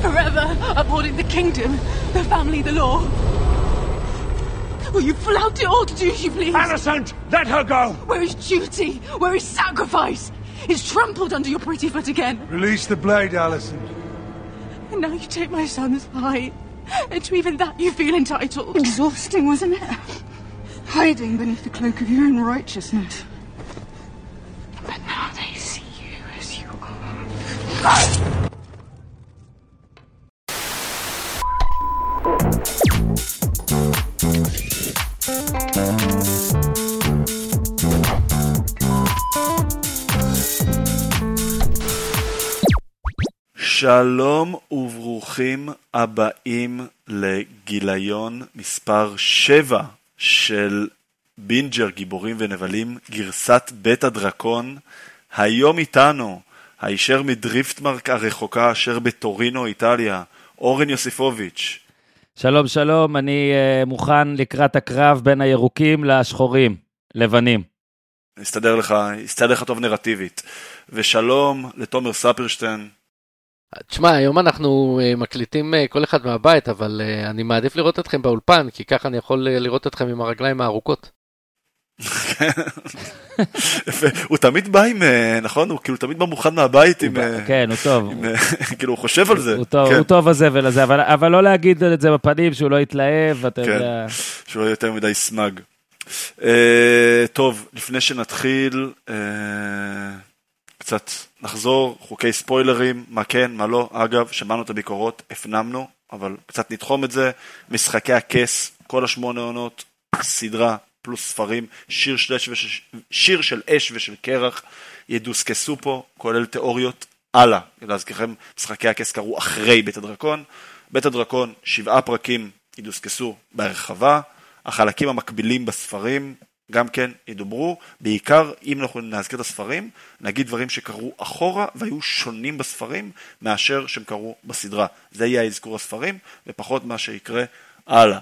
Forever upholding the kingdom, the family, the law. Will you flout it or do you please? Alicent, let her go! Where is duty? Where is sacrifice? Is trampled under your pretty foot again. Release the blade, Alicent. And now you take my son's eye. And to even that you feel entitled. Exhausting, wasn't it? Hiding beneath the cloak of your own righteousness. שלום וברוכים הבאים לגיליון מספר 7 של בינג'ר גיבורים ונבלים, גרסת בית הדרקון. היום איתנו, הישר מדריפטמרק הרחוקה אשר בטורינו, איטליה, אורן יוסיפוביץ'. שלום, שלום, אני uh, מוכן לקראת הקרב בין הירוקים לשחורים, לבנים. הסתדר לך, הסתדר לך טוב נרטיבית. ושלום לתומר ספרשטיין. תשמע, היום אנחנו אה, מקליטים אה, כל אחד מהבית, אבל אה, אני מעדיף לראות אתכם באולפן, כי ככה אני יכול לראות אתכם עם הרגליים הארוכות. הוא תמיד בא עם, נכון? הוא כאילו תמיד בא מוכן מהבית עם... כן, הוא טוב. כאילו, הוא חושב על זה. הוא טוב כן. הזבל הזה, אבל לא להגיד את זה בפנים, שהוא לא יתלהב, אתה כן, יודע. שהוא לא יותר מדי סמג. טוב, לפני שנתחיל, קצת נחזור, חוקי ספוילרים, מה כן, מה לא. אגב, שמענו את הביקורות, הפנמנו, אבל קצת נתחום את זה. משחקי הכס, כל השמונה עונות, סדרה פלוס ספרים, שיר של, אש, שיר של אש ושל קרח, ידוסקסו פה, כולל תיאוריות הלאה. להזכירכם, משחקי הכס קרו אחרי בית הדרקון. בית הדרקון, שבעה פרקים ידוסקסו בהרחבה. החלקים המקבילים בספרים, גם כן ידוברו, בעיקר אם אנחנו נזכיר את הספרים, נגיד דברים שקרו אחורה והיו שונים בספרים מאשר שהם קרו בסדרה. זה יהיה האזכור הספרים ופחות מה שיקרה הלאה.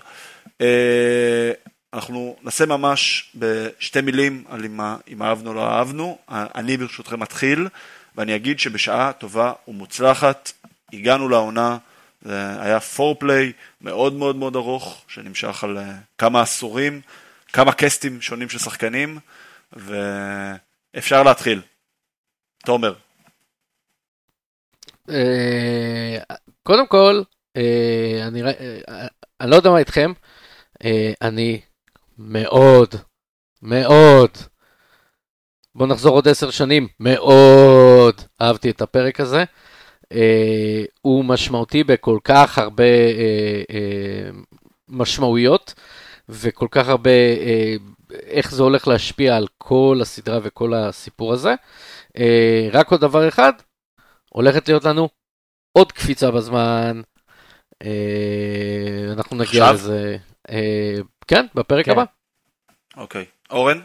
אה, אנחנו נעשה ממש בשתי מילים על אם אהבנו או לא אהבנו. אני ברשותכם מתחיל ואני אגיד שבשעה טובה ומוצלחת הגענו לעונה, זה היה פורפליי מאוד מאוד מאוד ארוך שנמשך על אה, כמה עשורים. כמה קסטים שונים של שחקנים, ואפשר להתחיל. תומר. אה, קודם כל, אה, אה, אני לא יודע מה איתכם, אני מאוד, מאוד, בואו נחזור עוד עשר שנים, מאוד אהבתי את הפרק הזה. הוא משמעותי בכל כך הרבה משמעויות. וכל כך הרבה, אה, איך זה הולך להשפיע על כל הסדרה וכל הסיפור הזה. אה, רק עוד דבר אחד, הולכת להיות לנו עוד קפיצה בזמן. אה, אנחנו נגיע עכשיו? לזה, אה, כן, בפרק כן. הבא. אוקיי. אורן?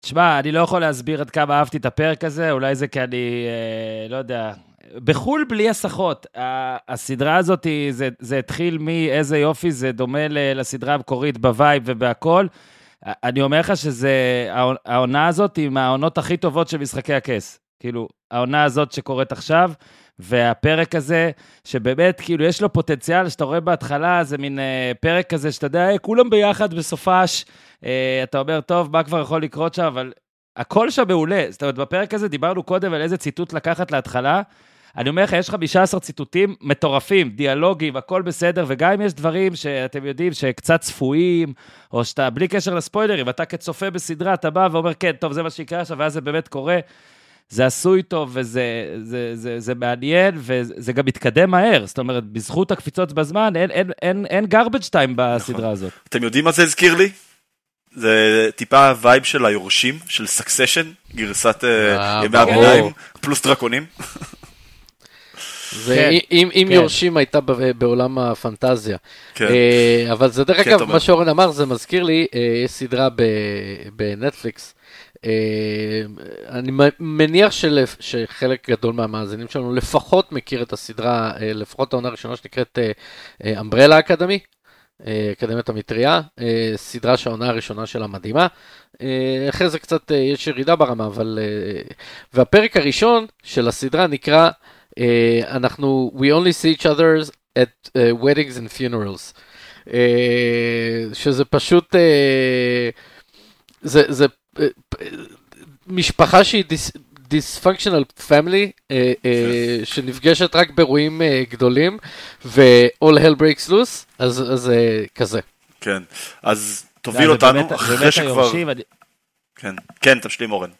תשמע, אני לא יכול להסביר עד כמה אהבתי את הפרק הזה, אולי זה כי אני, אה, לא יודע, בחו"ל בלי הסחות. הסדרה הזאת, זה, זה התחיל מאיזה יופי, זה דומה לסדרה המקורית ב-vibe ובהכל. אני אומר לך שזה, העונה הזאת היא מהעונות הכי טובות של משחקי הכס. כאילו, העונה הזאת שקורית עכשיו, והפרק הזה, שבאמת, כאילו, יש לו פוטנציאל, שאתה רואה בהתחלה, זה מין אה, פרק כזה שאתה יודע, כולם ביחד בסופש, אה, אתה אומר, טוב, מה כבר יכול לקרות שם, אבל הכל שם מעולה. זאת אומרת, בפרק הזה דיברנו קודם על איזה ציטוט לקחת להתחלה. אני אומר לך, יש 15 ציטוטים מטורפים, דיאלוגים, הכל בסדר, וגם אם יש דברים שאתם יודעים שקצת צפויים, או שאתה, בלי קשר לספוילרים, אתה כצופה בסדרה, אתה בא ואומר, כן, טוב, זה מה שיקרה עכשיו, ואז זה באמת קורה. זה עשוי טוב וזה זה, זה, זה מעניין, וזה גם מתקדם מהר. זאת אומרת, בזכות הקפיצות בזמן, אין, אין, אין, אין garbage time בסדרה נכון. הזאת. אתם יודעים מה זה הזכיר לי? זה טיפה ה-vibe של היורשים, של Succession, גרסת אה, אה, ימי הביניים, פלוס דרקונים. ואם כן, כן. יורשים הייתה בעולם הפנטזיה. כן. אה, אבל זה דרך כן, אגב, מה שאורן אמר, זה מזכיר לי, אה, יש סדרה בנטפליקס. אה, אני מניח שחלק גדול מהמאזינים שלנו לפחות מכיר את הסדרה, לפחות העונה הראשונה שנקראת אמברלה אקדמי, אקדמיית המטריה, סדרה שהעונה הראשונה שלה מדהימה. אחרי זה קצת יש ירידה ברמה, אבל... והפרק הראשון של הסדרה נקרא אנחנו, we only see each other at uh, weddings and funerals. Uh, שזה פשוט, uh, זה, זה uh, משפחה שהיא דיס, דיספונקשיונל פמילי, uh, uh, שנפגשת רק באירועים uh, גדולים, ו-all hell breaks loose, אז זה uh, כזה. כן, אז תוביל אותנו אחרי שכבר... כן, כן, תשלים אורן.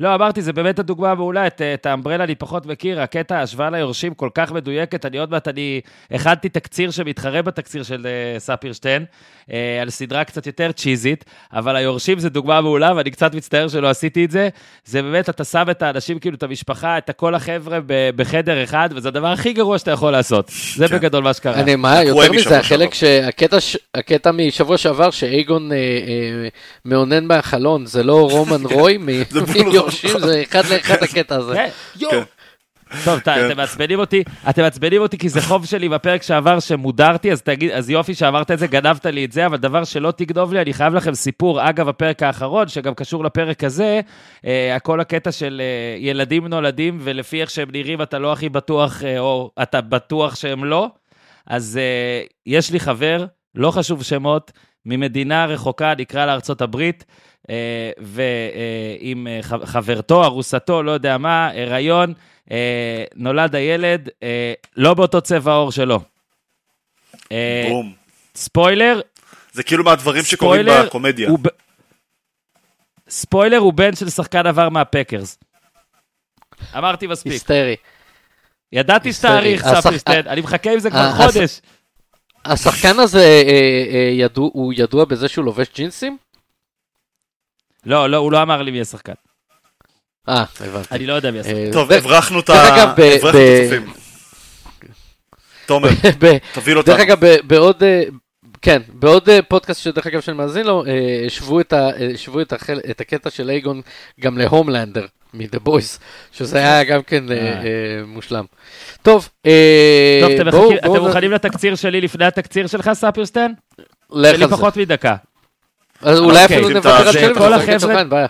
לא, אמרתי, זה באמת הדוגמה המעולה, את, את האמברלה אני פחות מכיר, הקטע ההשוואה ליורשים כל כך מדויקת, אני עוד מעט, אני הכנתי תקציר שמתחרה בתקציר של uh, ספירשטיין, uh, על סדרה קצת יותר צ'יזית, אבל היורשים זה דוגמה מעולה, ואני קצת מצטער שלא עשיתי את זה. זה באמת, אתה שם את האנשים, כאילו, את המשפחה, את כל החבר'ה בחדר אחד, וזה הדבר הכי גרוע שאתה יכול לעשות. זה כן. בגדול מה שקרה. אני, מה, יותר מזה, החלק שהקטע הקטע משבוע שעבר, שאייגון אה, אה, מאונן מהחלון, זה לא רומן רוי יורשים, זה אחד לאחד הקטע הזה. כן, כן. טוב, כן. אתם מעצבנים אותי, אתם מעצבנים אותי כי זה חוב שלי בפרק שעבר שמודרתי, אז תגיד, אז יופי שאמרת את זה, גנבת לי את זה, אבל דבר שלא תגנוב לי, אני חייב לכם סיפור, אגב, הפרק האחרון, שגם קשור לפרק הזה, אה, הכל הקטע של אה, ילדים נולדים, ולפי איך שהם נראים, אתה לא הכי בטוח, אה, או אתה בטוח שהם לא. אז אה, יש לי חבר, לא חשוב שמות, ממדינה רחוקה, נקרא לארצות הברית, אה, ועם אה, חברתו, ארוסתו, לא יודע מה, הריון, אה, נולד הילד, לא באותו צבע העור שלו. בום. ספוילר. זה כאילו מהדברים שקורים בקומדיה. הוא... ספוילר, הוא בן של שחקן עבר מהפקרס. אמרתי מספיק. היסטרי. ידעתי שתאריך, ספריסטן, אני מחכה עם זה כבר חודש. השחקן הזה, הוא ידוע בזה שהוא לובש ג'ינסים? לא, לא, הוא לא אמר לי מי השחקן. אה, הבנתי. אני לא יודע מי השחקן. טוב, הברחנו את הצופים. תומר, תוביל אותנו. דרך אגב, בעוד... אה, כן, בעוד אה, פודקאסט שדרך אגב שאני מאזין לו, אה, השוו את, את הקטע של אייגון גם להומלנדר מ"דה בויס", שזה היה גם כן מושלם. טוב, בואו... אתם מוכנים לתקציר שלי לפני התקציר שלך, ספירסטיין? לך על זה. שלי פחות מדקה. אז אולי אפילו נוותר על שלי כל החבר'ה...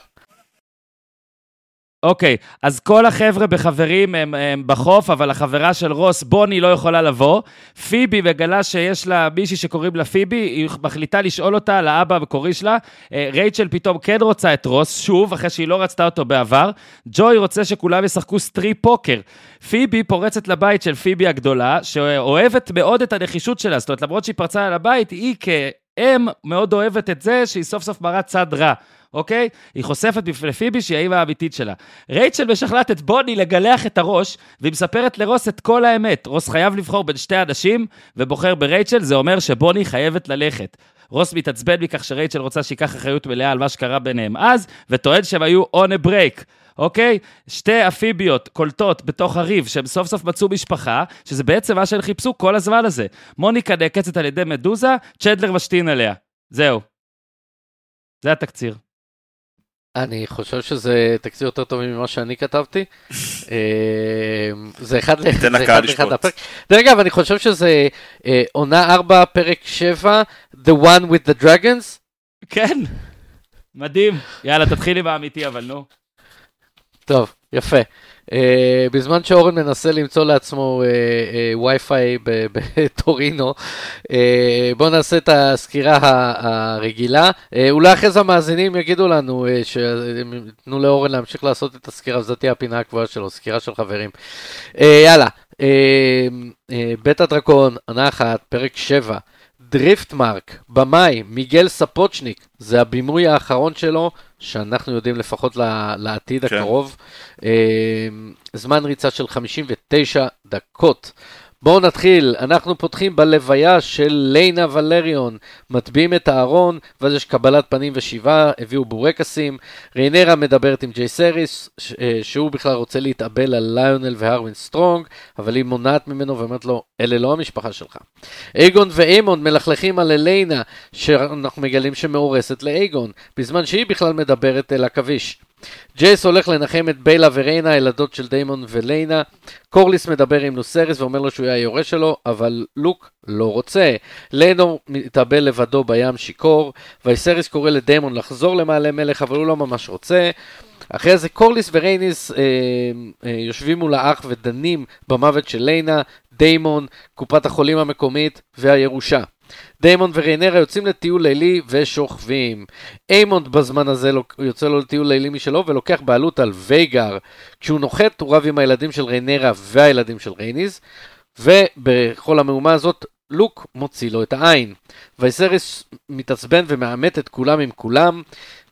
אוקיי, אז כל החבר'ה בחברים הם, הם בחוף, אבל החברה של רוס, בוני, לא יכולה לבוא. פיבי מגלה שיש לה מישהי שקוראים לה פיבי, היא מחליטה לשאול אותה על האבא המקורי שלה. אה, רייצ'ל פתאום כן רוצה את רוס, שוב, אחרי שהיא לא רצתה אותו בעבר. ג'וי רוצה שכולם ישחקו סטרי פוקר. פיבי פורצת לבית של פיבי הגדולה, שאוהבת מאוד את הנחישות שלה. זאת אומרת, למרות שהיא פרצה על הבית, היא כ... אם מאוד אוהבת את זה שהיא סוף סוף מראה צד רע, אוקיי? היא חושפת בפני פיבי שהיא האמא האמיתית שלה. רייצ'ל משכנעת את בוני לגלח את הראש, והיא מספרת לרוס את כל האמת. רוס חייב לבחור בין שתי אנשים, ובוחר ברייצ'ל, זה אומר שבוני חייבת ללכת. רוס מתעצבן מכך שרייצ'ל רוצה שייקח אחריות מלאה על מה שקרה ביניהם אז, וטוען שהם היו on a break. אוקיי? שתי אפיביות קולטות בתוך הריב, שהם סוף סוף מצאו משפחה, שזה בעצם מה שהם חיפשו כל הזמן הזה. מוניקה נעקצת על ידי מדוזה, צ'דלר משתין עליה. זהו. זה התקציר. אני חושב שזה תקציר יותר טוב ממה שאני כתבתי. אה, זה אחד לאחד הפרק. דרך אגב, אני חושב שזה אה, עונה 4, פרק 7, The One with the Dragons. כן, מדהים. יאללה, תתחילי באמיתי, אבל נו. טוב, יפה. Uh, בזמן שאורן מנסה למצוא לעצמו uh, uh, וי-פיי בטורינו, בואו נעשה את הסקירה הרגילה. אולי אחרי זה המאזינים יגידו לנו, שתנו לאורן להמשיך לעשות את הסקירה, וזאת תהיה הפינה הקבועה שלו, סקירה של חברים. יאללה, בית הדרקון, עונה אחת, פרק 7. דריפטמרק, במאי, מיגל ספוצ'ניק, זה הבימוי האחרון שלו, שאנחנו יודעים לפחות לעתיד כן. הקרוב. אה, זמן ריצה של 59 דקות. בואו נתחיל, אנחנו פותחים בלוויה של ליינה ולריון, מטביעים את הארון, ואז יש קבלת פנים ושבעה, הביאו בורקסים, ריינירה מדברת עם וייסריס, אה, שהוא בכלל רוצה להתאבל על ליונל והרווין סטרונג, אבל היא מונעת ממנו ואומרת לו, אלה לא המשפחה שלך. אייגון ואיימון מלכלכים על אליינה, שאנחנו מגלים שמאורסת לאייגון, בזמן שהיא בכלל מדברת אל עכביש. ג'ייס הולך לנחם את ביילה וריינה, הילדות של דיימון וליינה. קורליס מדבר עם לוסריס ואומר לו שהוא יהיה היורש שלו, אבל לוק לא רוצה. ליינור מתאבל לבדו בים שיכור, וייסריס קורא לדיימון לחזור למעלה מלך, אבל הוא לא ממש רוצה. אחרי זה קורליס ורייניס אה, אה, יושבים מול האח ודנים במוות של ליינה, דיימון, קופת החולים המקומית והירושה. דיימון וריינירה יוצאים לטיול לילי ושוכבים. איימונד בזמן הזה יוצא לו לטיול לילי משלו ולוקח בעלות על וייגאר. כשהוא נוחת הוא רב עם הילדים של ריינירה והילדים של רייניז, ובכל המהומה הזאת לוק מוציא לו את העין. וייסריס מתעצבן ומעמת את כולם עם כולם.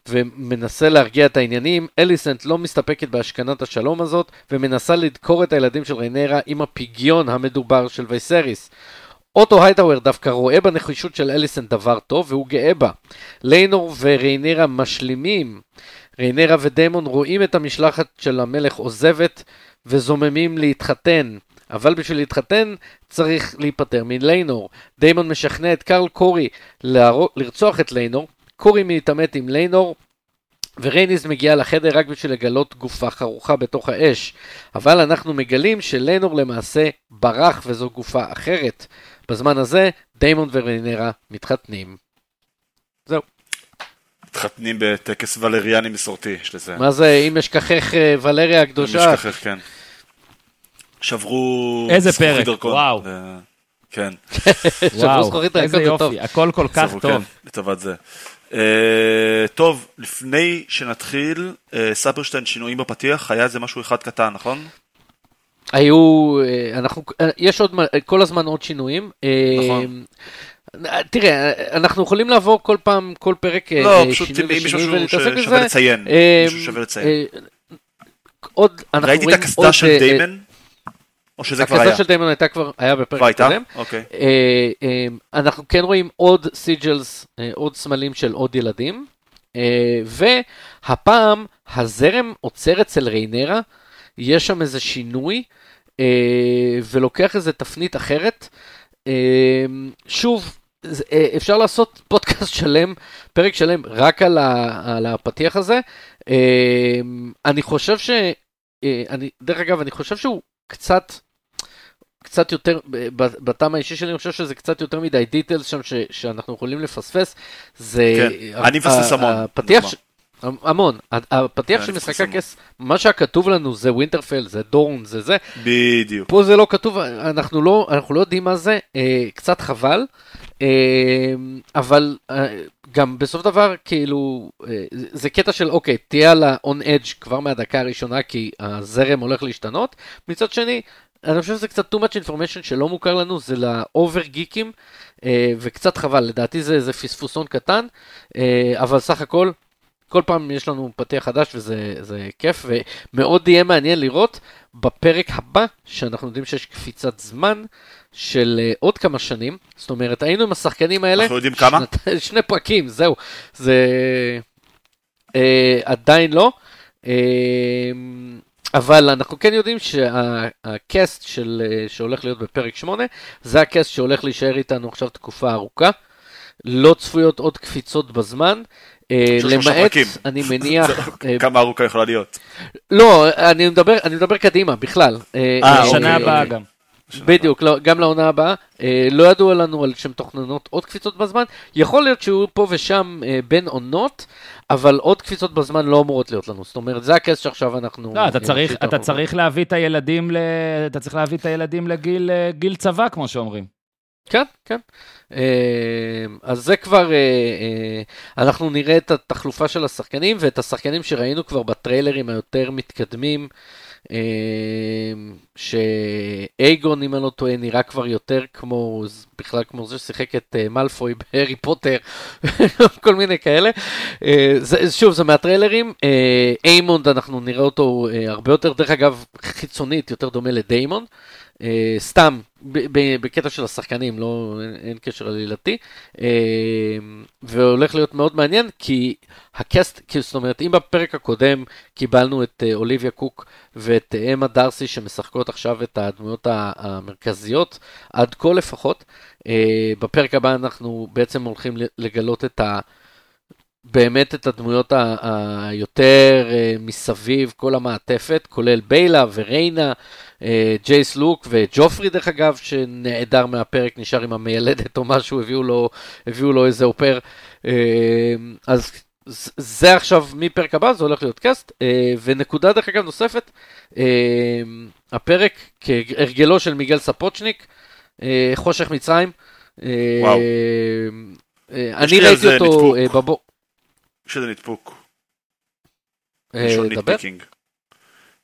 ומנסה להרגיע את העניינים, אליסנט לא מסתפקת בהשכנת השלום הזאת, ומנסה לדקור את הילדים של ריינרה עם הפיגיון המדובר של וייסריס. אוטו הייטאוור דווקא רואה בנחישות של אליסנט דבר טוב, והוא גאה בה. ליינור וריינרה משלימים. ריינרה ודיימון רואים את המשלחת של המלך עוזבת, וזוממים להתחתן. אבל בשביל להתחתן צריך להיפטר מליינור. דיימון משכנע את קרל קורי לרצוח את ליינור, קורי מתעמת עם ליינור, ורייניס מגיע לחדר רק בשביל לגלות גופה חרוכה בתוך האש. אבל אנחנו מגלים שליינור למעשה ברח וזו גופה אחרת. בזמן הזה, דיימון וריינרה מתחתנים. זהו. מתחתנים בטקס ולריאני מסורתי, יש לזה. מה זה, אם אשכחך אה, ולריה הקדושה? אם אשכחך, כן. שברו... איזה פרק, וואו. כן. וואו, איזה יופי, הכל כל כך טוב. כן, לטובת זה. Uh, טוב, לפני שנתחיל, uh, ספרשטיין שינויים בפתיח, היה איזה משהו אחד קטן, נכון? היו, uh, אנחנו, uh, יש עוד, כל הזמן עוד שינויים. נכון. תראה, אנחנו יכולים לעבור כל פעם, כל פרק לא, פשוט אם מישהו ששווה לציין, מישהו שווה לציין. עוד, ראיתי את הקסדה של דיימן. או שזה כבר היה? הקסדה של דיימון הייתה כבר, היה בפרק הקודם. אוקיי. אה, אה, אנחנו כן רואים עוד סיג'לס, אה, עוד סמלים של עוד ילדים. והפעם הזרם עוצר אצל ריינרה, יש שם איזה שינוי, ולוקח איזה תפנית אחרת. שוב, אפשר לעשות פודקאסט שלם, פרק שלם, רק על, ה, על הפתיח הזה. אני חושב ש... אני, דרך אגב, אני חושב שהוא קצת קצת יותר, בטעם האישי שלי, אני חושב שזה קצת יותר מדי details שם ש, שאנחנו יכולים לפספס. זה... כן, אני מפספס המון. הפתיח, ש... המון. הפתיח של משחקי הכס, מה שהכתוב לנו זה ווינטרפל, זה דורן, זה זה. בדיוק. פה זה לא כתוב, אנחנו לא, אנחנו לא יודעים מה זה, אה, קצת חבל, אה, אבל אה, גם בסוף דבר, כאילו, אה, זה קטע של אוקיי, תהיה על ה-on edge כבר מהדקה הראשונה, כי הזרם הולך להשתנות. מצד שני, אני חושב שזה קצת too much information שלא מוכר לנו, זה לאובר גיקים, אה, וקצת חבל, לדעתי זה, זה פספוסון קטן, אה, אבל סך הכל, כל פעם יש לנו פתיח חדש וזה כיף, ומאוד יהיה מעניין לראות בפרק הבא, שאנחנו יודעים שיש קפיצת זמן של אה, עוד כמה שנים, זאת אומרת, היינו עם השחקנים האלה, אנחנו יודעים כמה? שני, שני פרקים, זהו, זה אה, עדיין לא. אה, אבל אנחנו כן יודעים שהקאסט של, אה, שהולך להיות בפרק 8, זה הקאסט שהולך להישאר איתנו עכשיו תקופה ארוכה. לא צפויות עוד קפיצות בזמן. אה, למעט, אני מניח... אה, כמה ארוכה יכולה להיות? לא, אני מדבר, אני מדבר קדימה, בכלל. אה, שנה הבאה גם. בדיוק, לא, גם לעונה הבאה. לא ידוע לנו על שהן תוכננות עוד קפיצות בזמן. יכול להיות שהוא פה ושם בין עונות, אבל עוד קפיצות בזמן לא אמורות להיות לנו. זאת אומרת, זה הכס שעכשיו אנחנו... לא, אתה צריך, אתה צריך להביא את הילדים, ל... אתה צריך להביא את הילדים לגיל גיל צבא, כמו שאומרים. כן, כן. אה, אז זה כבר, אה, אה, אנחנו נראה את התחלופה של השחקנים ואת השחקנים שראינו כבר בטריילרים היותר מתקדמים. אמ, שאייגון, אם אני לא טועה, נראה כבר יותר כמו, בכלל כמו זה ששיחק את אה, מאלפוי בהארי פוטר, כל מיני כאלה. זה, שוב, זה מהטריילרים. איימונד, אנחנו נראה אותו הרבה יותר, דרך אגב, חיצונית, יותר דומה לדיימון. סתם, בקטע של השחקנים, לא, אין, אין קשר עלילתי, והולך להיות מאוד מעניין, כי הקאסט, זאת אומרת, אם בפרק הקודם קיבלנו את אוליביה קוק ואת אמה דרסי שמשחקות עכשיו את הדמויות המרכזיות, עד כה לפחות. אה, בפרק הבא אנחנו בעצם הולכים לגלות את באמת את הדמויות היותר מסביב, כל המעטפת, כולל ביילה וריינה, ג'ייס לוק וג'ופרי דרך אגב, שנעדר מהפרק, נשאר עם המיילדת או משהו, הביאו לו, הביאו לו איזה אופר. אז זה עכשיו מפרק הבא, זה הולך להיות קאסט, ונקודה דרך אגב נוספת, הפרק כהרגלו של מיגל ספוצ'ניק, חושך מצרים. וואו. אני ראיתי אותו בבוקר. יש איזה נדפוק.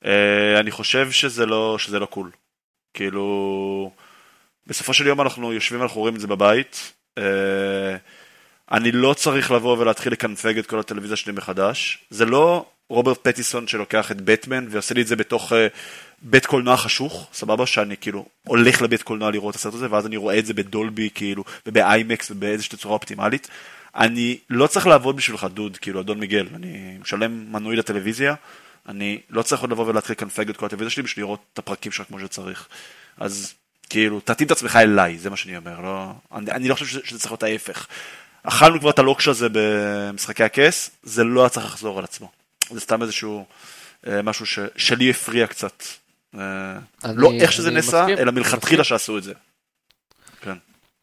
דבר. אה, אני חושב שזה לא, שזה לא קול. כאילו, בסופו של יום אנחנו יושבים, אנחנו רואים את זה בבית. אה, אני לא צריך לבוא ולהתחיל לקנפג את כל הטלוויזיה שלי מחדש. זה לא רוברט פטיסון שלוקח את בטמן ועושה לי את זה בתוך בית קולנוע חשוך, סבבה? שאני כאילו הולך לבית קולנוע לראות את הסרט הזה, ואז אני רואה את זה בדולבי כאילו, ובאיימקס ובאיזושהי צורה אופטימלית. אני לא צריך לעבוד בשבילך דוד, כאילו אדון מיגל, אני משלם מנוי לטלוויזיה, אני לא צריך עוד לבוא ולהתחיל לקנפג את כל הטלוויזיה שלי בשביל לראות את הפרקים שלך כמו שצריך. אז כאילו, תתאים את עצמך אליי, זה מה שאני אומר, לא... אני, אני לא חושב שזה, שזה צריך להיות ההפך. אכלנו כבר את הלוקש הזה במשחקי הכס, זה לא היה צריך לחזור על עצמו. זה סתם איזשהו אה, משהו ש, שלי הפריע קצת. אה, אני, לא איך שזה נעשה, אלא מלכתחילה שעשו את זה. כן.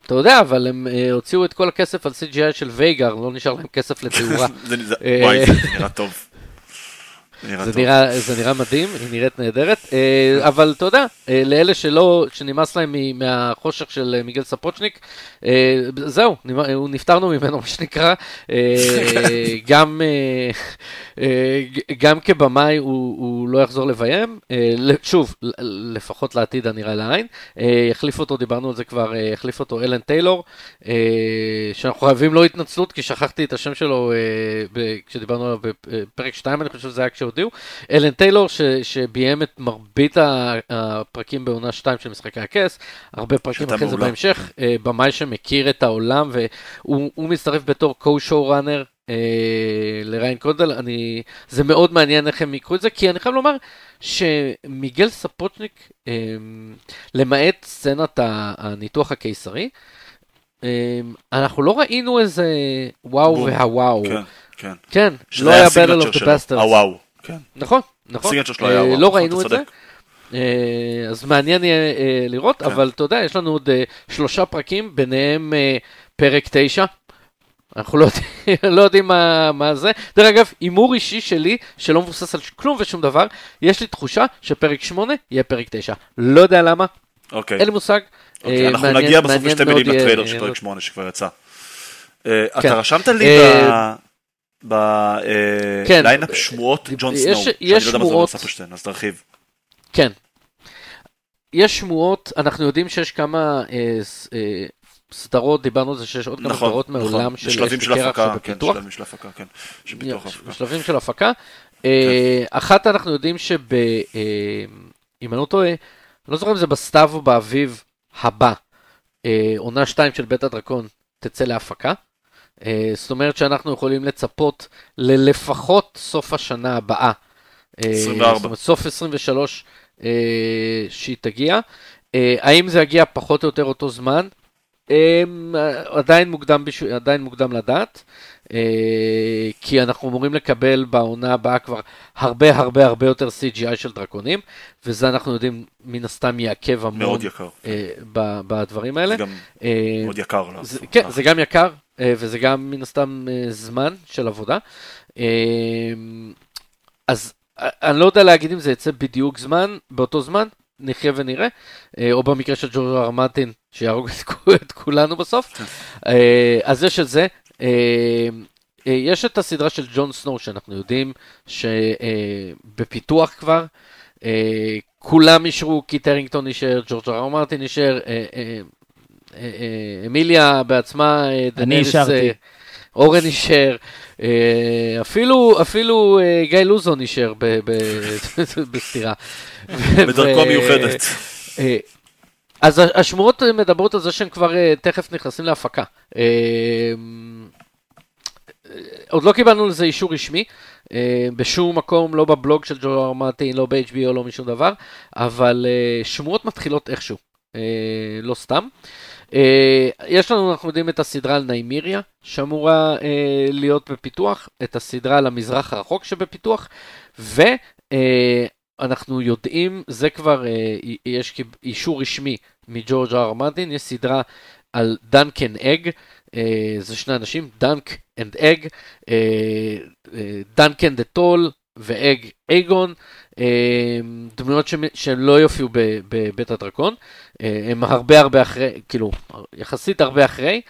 אתה יודע, אבל הם uh, הוציאו את כל הכסף על CGI של וייגר, לא נשאר להם כסף לתאורה. וואי, זה נראה טוב. נראה זה, נראה, זה נראה מדהים, היא נראית נהדרת, uh, אבל אתה יודע, לאלה שלא, שנמאס להם מהחושך של מיגל ספוצ'ניק, זהו, נפטרנו ממנו, מה שנקרא, גם, גם כבמאי הוא, הוא לא יחזור לביים, uh, שוב, לפחות לעתיד הנראה לעין, uh, יחליף אותו, דיברנו על זה כבר, יחליף אותו אלן טיילור, שאנחנו חייבים לו התנצלות, כי שכחתי את השם שלו כשדיברנו עליו בפרק 2, אני חושב שזה היה כשהוא שהודיעו. אלן טיילור, ש, שביים את מרבית הפרקים בעונה 2 של משחקי הכס, הרבה פרקים אחרי זה בהמשך, אה, במאי שמכיר את העולם, והוא מצטרף בתור co-show runner אה, לריין קונדל, אני, זה מאוד מעניין איך הם יקרו את זה, כי אני חייב לומר שמיגל ספוצ'ניק, אה, למעט סצנת הניתוח הקיסרי, אה, אנחנו לא ראינו איזה וואו והוואו. כן, כן. כן, לא היה Battle of the Bastards. הוואו. כן. נכון, נכון. אה, לא ראינו את זה. אה, אז מעניין יהיה אה, לראות, כן. אבל אתה יודע, יש לנו עוד שלושה פרקים, ביניהם פרק תשע. אנחנו לא יודעים, לא יודעים מה, מה זה. דרך אגב, הימור אישי שלי, שלא מבוסס על כלום ושום דבר, יש לי תחושה שפרק 8 יהיה פרק 9. לא יודע למה, אוקיי. אין לי מושג. אוקיי, אנחנו מעניין, נגיע בסוף לשתי מילים לטריילר של פרק 8 שכבר יצא. כן. אתה רשמת לי ב... בליינאפ כן, שמועות ג'ון סנואו, שאני לא יודע מה זה אומר ספרשטיין, אז תרחיב. כן. יש שמועות, אנחנו יודעים שיש כמה אה, אה, סדרות, דיברנו על זה שיש עוד כמה נכון, סדרות נכון. מעולם של בשלבים של הפקה, כן, בשלבים של הפקה, כן, שפיתוח הפקה. בשלבים של הפקה. אה, כן. אחת אנחנו יודעים שב... אם אני לא טועה, אני לא זוכר אם זה בסתיו או באביב הבא, עונה 2 של בית הדרקון תצא להפקה. אה, זאת אומרת שאנחנו יכולים לצפות ללפחות סוף השנה הבאה. 24. אה, זאת אומרת, סוף 23 אה, שהיא תגיע. האם זה יגיע פחות או יותר אותו זמן? עדיין מוקדם, בש... עדיין מוקדם לדעת, כי אנחנו אמורים לקבל בעונה הבאה כבר הרבה הרבה הרבה יותר CGI של דרקונים, וזה אנחנו יודעים מן הסתם יעכב המון מאוד יקר. בדברים האלה. זה גם מאוד יקר. זה, כן, זה גם יקר, אה, וזה גם מן הסתם אה, זמן של עבודה. אה, אז אני לא יודע להגיד אם זה יצא בדיוק זמן, באותו זמן, נחיה ונראה, או במקרה של ג'ורג' אר. אר. מרטין, שיהרוג את כולנו בסוף. אז יש את זה. יש את הסדרה של ג'ון סנואו, שאנחנו יודעים שבפיתוח כבר. כולם אישרו, קיט הרינגטון אישר, ג'ורג' אר. אר. מרטין אישר, אה, אה, אמיליה בעצמה, אה, אני אישרתי. אורן אישר, אפילו, אפילו גיא לוזון אישר בסתירה. בדרכו מיוחדת. אז השמועות מדברות על זה שהם כבר תכף נכנסים להפקה. עוד לא קיבלנו לזה אישור רשמי, בשום מקום, לא בבלוג של ג'ו ארמטין, לא ב-HBO, לא משום דבר, אבל שמועות מתחילות איכשהו, לא סתם. יש לנו, אנחנו יודעים את הסדרה על ניימיריה, שאמורה להיות בפיתוח, את הסדרה על המזרח הרחוק שבפיתוח, ואנחנו יודעים, זה כבר, יש אישור רשמי מג'ורג' אר מרטין, יש סדרה על דנקן אג, זה שני אנשים, Dunk and Egg, Duncan the Tall ו Egg אייגון, דמויות שלא יופיעו בבית הדרקון, הם הרבה הרבה אחרי, כאילו, יחסית הרבה אחרי.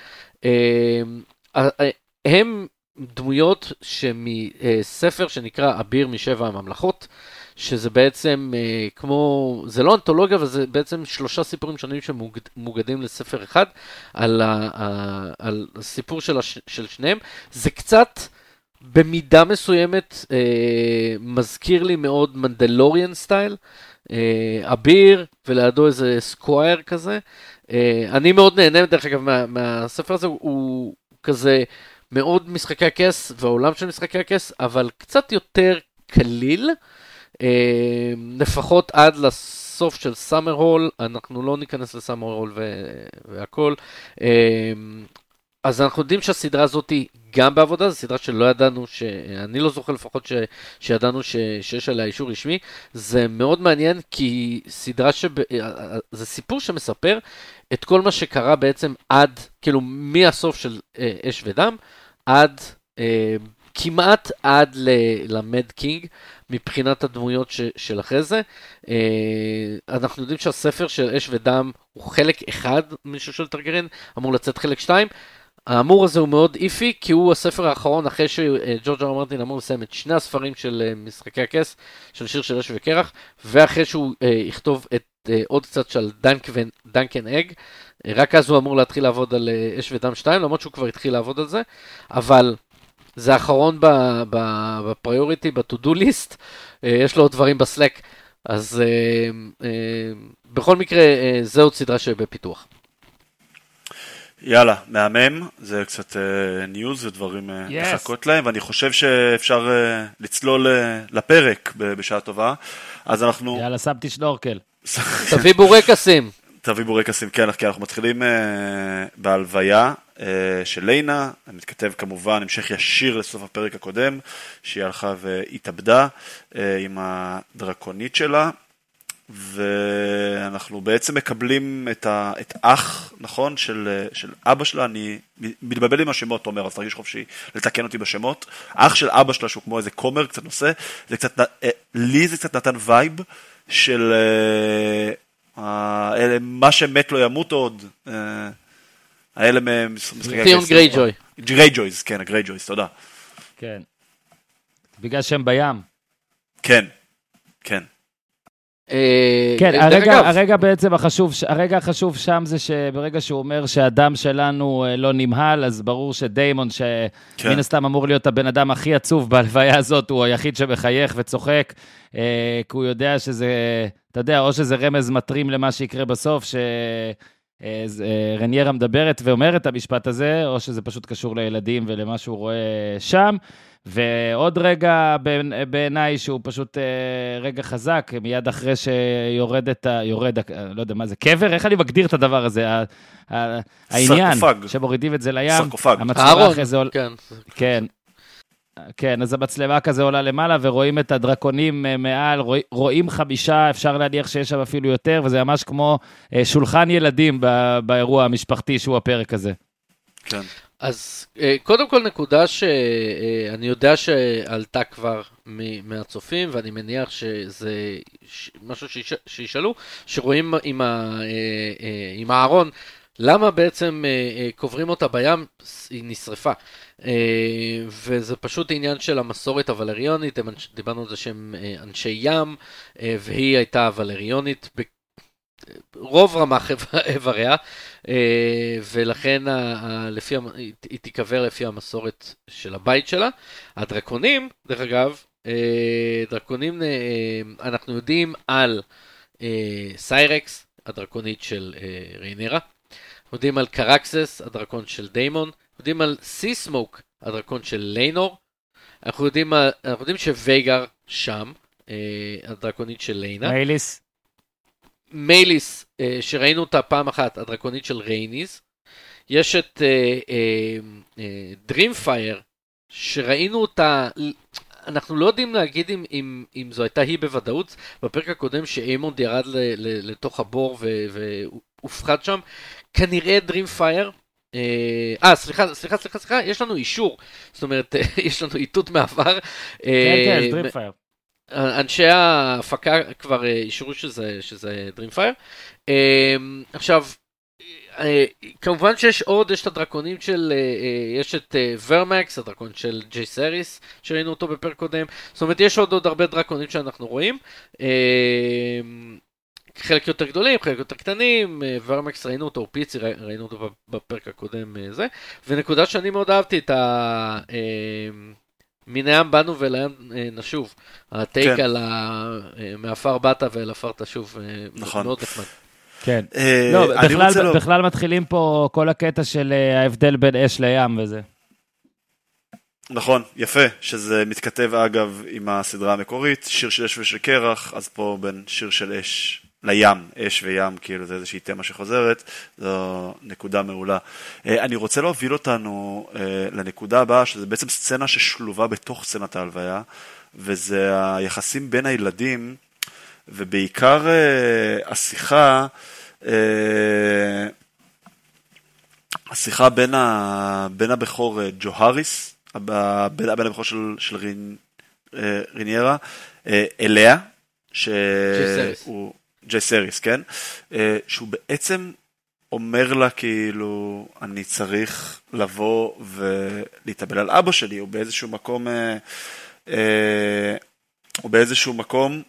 הם דמויות שמספר שנקרא אביר משבע הממלכות. שזה בעצם אה, כמו, זה לא אנתולוגיה, אבל זה בעצם שלושה סיפורים שונים שמוגדים לספר אחד על, ה, ה, על הסיפור של, הש, של שניהם. זה קצת, במידה מסוימת, אה, מזכיר לי מאוד מנדלוריאן סטייל. אה, אביר, ולידו איזה squire כזה. אה, אני מאוד נהנה, דרך אגב, מה, מהספר הזה, הוא, הוא כזה מאוד משחקי הכס, והעולם של משחקי הכס, אבל קצת יותר קליל. אה, לפחות עד לסוף של סאמר הול, אנחנו לא ניכנס לסאמר הול והכל. אה, אז אנחנו יודעים שהסדרה הזאת היא גם בעבודה, זו סדרה שלא ידענו, שאני לא זוכר לפחות ש, שידענו ש, שיש עליה אישור רשמי. זה מאוד מעניין כי סדרה ש... אה, זה סיפור שמספר את כל מה שקרה בעצם עד, כאילו מהסוף של אש ודם, עד, כמעט עד ל-Mad King. מבחינת הדמויות ש, של אחרי זה. אה, אנחנו יודעים שהספר של אש ודם הוא חלק אחד מישהו של טארגריין, אמור לצאת חלק שתיים. האמור הזה הוא מאוד iffy, כי הוא הספר האחרון אחרי שג'ורג' אר מרטין אמור לסיים את שני הספרים של אה, משחקי הכס, של שיר של אש וקרח, ואחרי שהוא אה, יכתוב את אה, עוד קצת של Dunk ו... Dunk and Egg, רק אז הוא אמור להתחיל לעבוד על אה, אש ודם 2, למרות שהוא כבר התחיל לעבוד על זה, אבל זה האחרון ב priority, ב-to-do list, אה, יש לו עוד דברים בסלק, אז אה, אה, בכל מקרה, זה עוד סדרה שבפיתוח. יאללה, מהמם, זה קצת news ודברים יש לחכות להם, ואני חושב שאפשר לצלול לפרק בשעה טובה, אז אנחנו... יאללה, שמתי שנורקל. תביא בורקסים. תביא בורקסים, כן, כי אנחנו מתחילים uh, בהלוויה uh, של ליינה, מתכתב כמובן המשך ישיר לסוף הפרק הקודם, שהיא הלכה והתאבדה uh, עם הדרקונית שלה, ואנחנו בעצם מקבלים את, ה, את אח, נכון, של, של אבא שלה, אני מתבלבל עם השמות, תומר, אז תרגיש חופשי לתקן אותי בשמות. אח של אבא שלה, שהוא כמו איזה כומר קצת נושא, זה קצת, לי זה קצת נותן vibe של... מה שמת לא ימות עוד. אה, האלה ממשחקי ת'יאון גרייג'וי. גרייג'ויז, כן, הגרייג'ויז, תודה. כן. בגלל שהם בים. כן, כן. אה, כן, הרגע, הרגע בעצם החשוב, הרגע החשוב שם זה שברגע שהוא אומר שהדם שלנו אה, לא נמהל, אז ברור שדיימון, שמן כן. הסתם אמור להיות הבן אדם הכי עצוב בהלוויה הזאת, הוא היחיד שמחייך וצוחק, כי הוא יודע שזה אתה יודע, או שזה רמז מטרים למה שיקרה בסוף, שרניירה מדברת ואומרת את המשפט הזה, או שזה פשוט קשור לילדים ולמה שהוא רואה שם. ועוד רגע בעיניי שהוא פשוט אה, רגע חזק, מיד אחרי שיורד את ה... יורד, לא יודע מה זה, קבר? איך אני מגדיר את הדבר הזה? העניין, שמורידים את זה לים. סרקופג. המצלמה אחרי זה... כן. כן. כן, אז המצלמה כזה עולה למעלה ורואים את הדרקונים אה, מעל, רוא, רואים חמישה, אפשר להניח שיש שם אפילו יותר, וזה ממש כמו אה, שולחן ילדים באירוע המשפחתי שהוא הפרק הזה. כן. אז אה, קודם כל נקודה שאני יודע שעלתה כבר מהצופים, ואני מניח שזה משהו שישאלו, שרואים עם, ה, עם הארון, למה בעצם קוברים אותה בים, היא נשרפה. אה, וזה פשוט עניין של המסורת הוולריונית, דיברנו על זה שהם אה, אנשי ים, אה, והיא הייתה ולריונית ברוב רמ"ח איבריה, ולכן לפי, היא תיקבר לפי המסורת של הבית שלה. הדרקונים, דרך אגב, דרקונים, אנחנו יודעים על סיירקס, הדרקונית של ריינרה, יודעים על קרקסס, הדרקון של דיימון, יודעים על סיסמוק, הדרקון של ליינור. אנחנו יודעים, אנחנו יודעים שווהגאר שם, אה, הדרקונית של ליינה. מייליס. מייליס, שראינו אותה פעם אחת, הדרקונית של רייניז. יש את דרימפייר, שראינו אותה, אנחנו לא יודעים להגיד אם, אם, אם זו הייתה היא בוודאות, בפרק הקודם שאיימונד ירד ל, ל, לתוך הבור והופחד שם, כנראה דרימפייר. אה, סליחה, סליחה, סליחה, סליחה, יש לנו אישור, זאת אומרת, יש לנו איתות מעבר. כן, כן, דרימפייר. אנשי ההפקה כבר אישרו שזה, שזה. עכשיו, אה, כמובן שיש עוד, יש את הדרקונים של, אה, אה, יש את ורמקס, הדרקון של ג'יי סריס, שראינו אותו בפרק קודם, זאת אומרת יש עוד עוד הרבה דרקונים שאנחנו רואים. חלק יותר גדולים, חלק יותר קטנים, ורמקס ראינו אותו, פיצי ראינו אותו בפרק הקודם זה, ונקודה שאני מאוד אהבתי את ה... מן הים באנו ולאן נשוב, הטייק כן. על ה... מעפר באת ואל עפר תשוב, נכון. מאוד נחמד. כן. אה, לא, בכלל, לא... בכלל מתחילים פה כל הקטע של אה, ההבדל בין אש לים וזה. נכון, יפה, שזה מתכתב אגב עם הסדרה המקורית, שיר של אש ושל קרח, אז פה בין שיר של אש לים, אש וים, כאילו זה איזושהי תמה שחוזרת, זו נקודה מעולה. אה, אני רוצה להוביל אותנו לנקודה הבאה, שזה בעצם סצנה ששלובה בתוך סצנת ההלוויה, וזה היחסים בין הילדים, ובעיקר השיחה אה, השיחה בין, ה, בין הבכור אה, ג'והריס, בין הבכור של, של רין, אה, ריניירה, אליה, שהוא... ג'י סריס, כן? שהוא בעצם אומר לה כאילו, אני צריך לבוא ולהתאבל על אבא שלי, הוא באיזשהו מקום, הוא באיזשהו מקום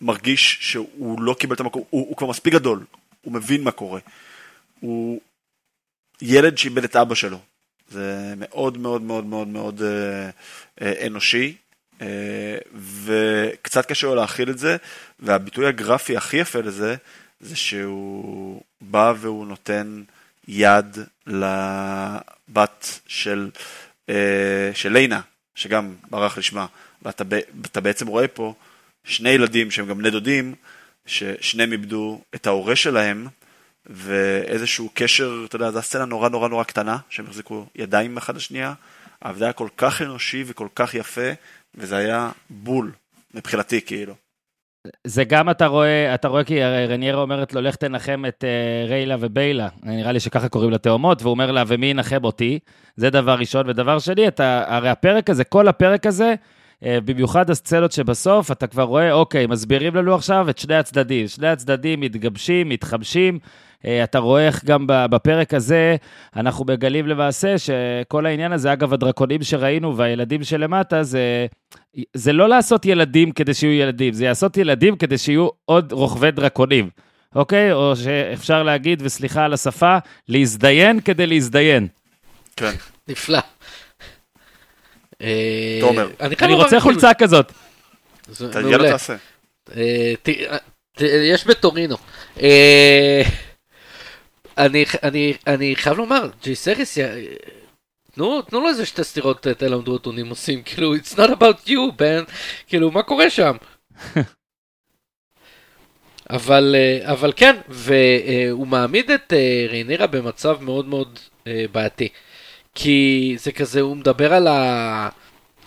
מרגיש שהוא לא קיבל את המקום, הוא, הוא כבר מספיק גדול, הוא מבין מה קורה. הוא ילד שאיבד את אבא שלו. זה מאוד מאוד מאוד מאוד מאוד אה, אה, אנושי, אה, וקצת קשה לו להכיל את זה, והביטוי הגרפי הכי יפה לזה, זה שהוא בא והוא נותן יד לבת של, אה, של לינה, שגם ברח לשמה, ואתה בעצם רואה פה שני ילדים שהם גם בני דודים, ששניהם איבדו את ההורה שלהם, ואיזשהו קשר, אתה יודע, זו הסצנה נורא נורא נורא קטנה, שהם החזיקו ידיים אחד לשנייה, אבל זה היה כל כך אנושי וכל כך יפה, וזה היה בול, מבחינתי כאילו. זה גם אתה רואה, אתה רואה כי רניירה אומרת לו, לך תנחם את uh, ריילה וביילה, נראה לי שככה קוראים לתאומות, והוא אומר לה, ומי ינחם אותי? זה דבר ראשון. ודבר שני, אתה, הרי הפרק הזה, כל הפרק הזה, אה, במיוחד הסצנות שבסוף, אתה כבר רואה, אוקיי, מסבירים לנו עכשיו את שני הצדדים. שני הצדדים מתגבשים, מתחמשים. אה, אתה רואה איך גם בפרק הזה אנחנו מגלים למעשה שכל העניין הזה, אגב, הדרקונים שראינו והילדים שלמטה, זה, זה לא לעשות ילדים כדי שיהיו ילדים, זה לעשות ילדים כדי שיהיו עוד רוכבי דרקונים, אוקיי? או שאפשר להגיד, וסליחה על השפה, להזדיין כדי להזדיין. כן. נפלא. אה, תומר. אני רוצה חולצה כזאת. יאללה תעשה. אה, יש בטורינו. אני חייב לומר, ג'י סריס, תנו, תנו לו איזה שתי סטירות תלמדו אותו נימוסים, כאילו, it's not about you, בן, כאילו, מה קורה שם? אבל, אבל כן, והוא מעמיד את ריינרה במצב מאוד מאוד בעייתי. כי זה כזה, הוא מדבר על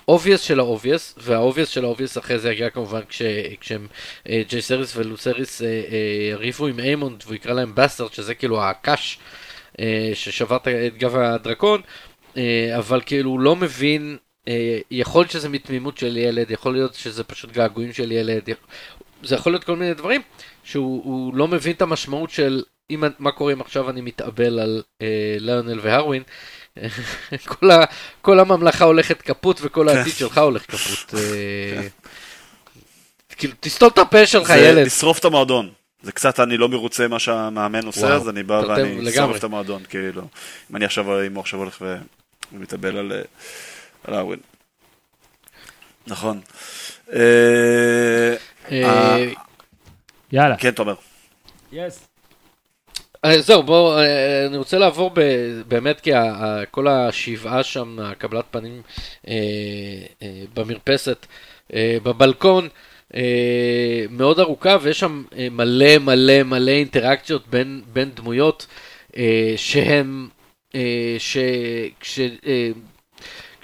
ה-obvious של ה-obvious, וה-obvious של ה-obvious אחרי זה יגיע כמובן כש, כשהם אה, ג'ייסריס ולוסריס אה, אה, יריבו עם איימונד והוא יקרא להם bastard, שזה כאילו הקש ששבר את גב הדרקון, אבל כאילו הוא לא מבין, יכול להיות שזה מתמימות של ילד, יכול להיות שזה פשוט געגועים של ילד, זה יכול להיות כל מיני דברים, שהוא לא מבין את המשמעות של אם, מה קורה אם עכשיו אני מתאבל על אה, ליונל והרווין, כל, ה, כל הממלכה הולכת כפות וכל העתיד כן. שלך הולך כפות. אה. כאילו, תסתום את הפה שלך, ילד. זה לשרוף את המועדון. זה קצת, אני לא מרוצה מה שהמאמן עושה, אז אני בא ואני שורף את המועדון, כאילו. אם אני עכשיו, אם הוא עכשיו הולך ומתאבל על ארווין. נכון. אה, אה, יאללה. כן, תומר. יס. אה, זהו, בואו, אה, אני רוצה לעבור באמת כי כל השבעה שם, הקבלת פנים אה, במרפסת, בבלקון, מאוד ארוכה, ויש שם מלא מלא מלא אינטראקציות בין, בין דמויות אה, שהם,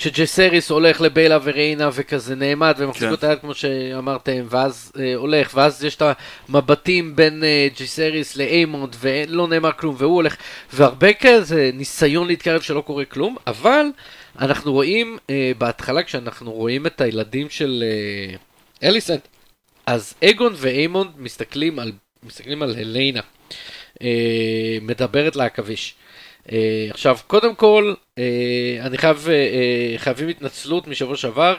כשג'סריס הולך לביילה וריינה וכזה נעמד ומחזיק כן. אותה יד כמו שאמרתם, ואז אה, הולך, ואז יש את המבטים בין אה, ג'סריס לאיימונד ולא נאמר כלום, והוא הולך, והרבה כזה ניסיון להתקרב שלא קורה כלום, אבל אנחנו רואים אה, בהתחלה כשאנחנו רואים את הילדים של אה, אליסנט, אז אגון ואיימונד מסתכלים על, מסתכלים על הליינה, אה, מדברת לעכביש. Uh, עכשיו, קודם כל, uh, אני חייב, uh, חייבים התנצלות משבוע שעבר.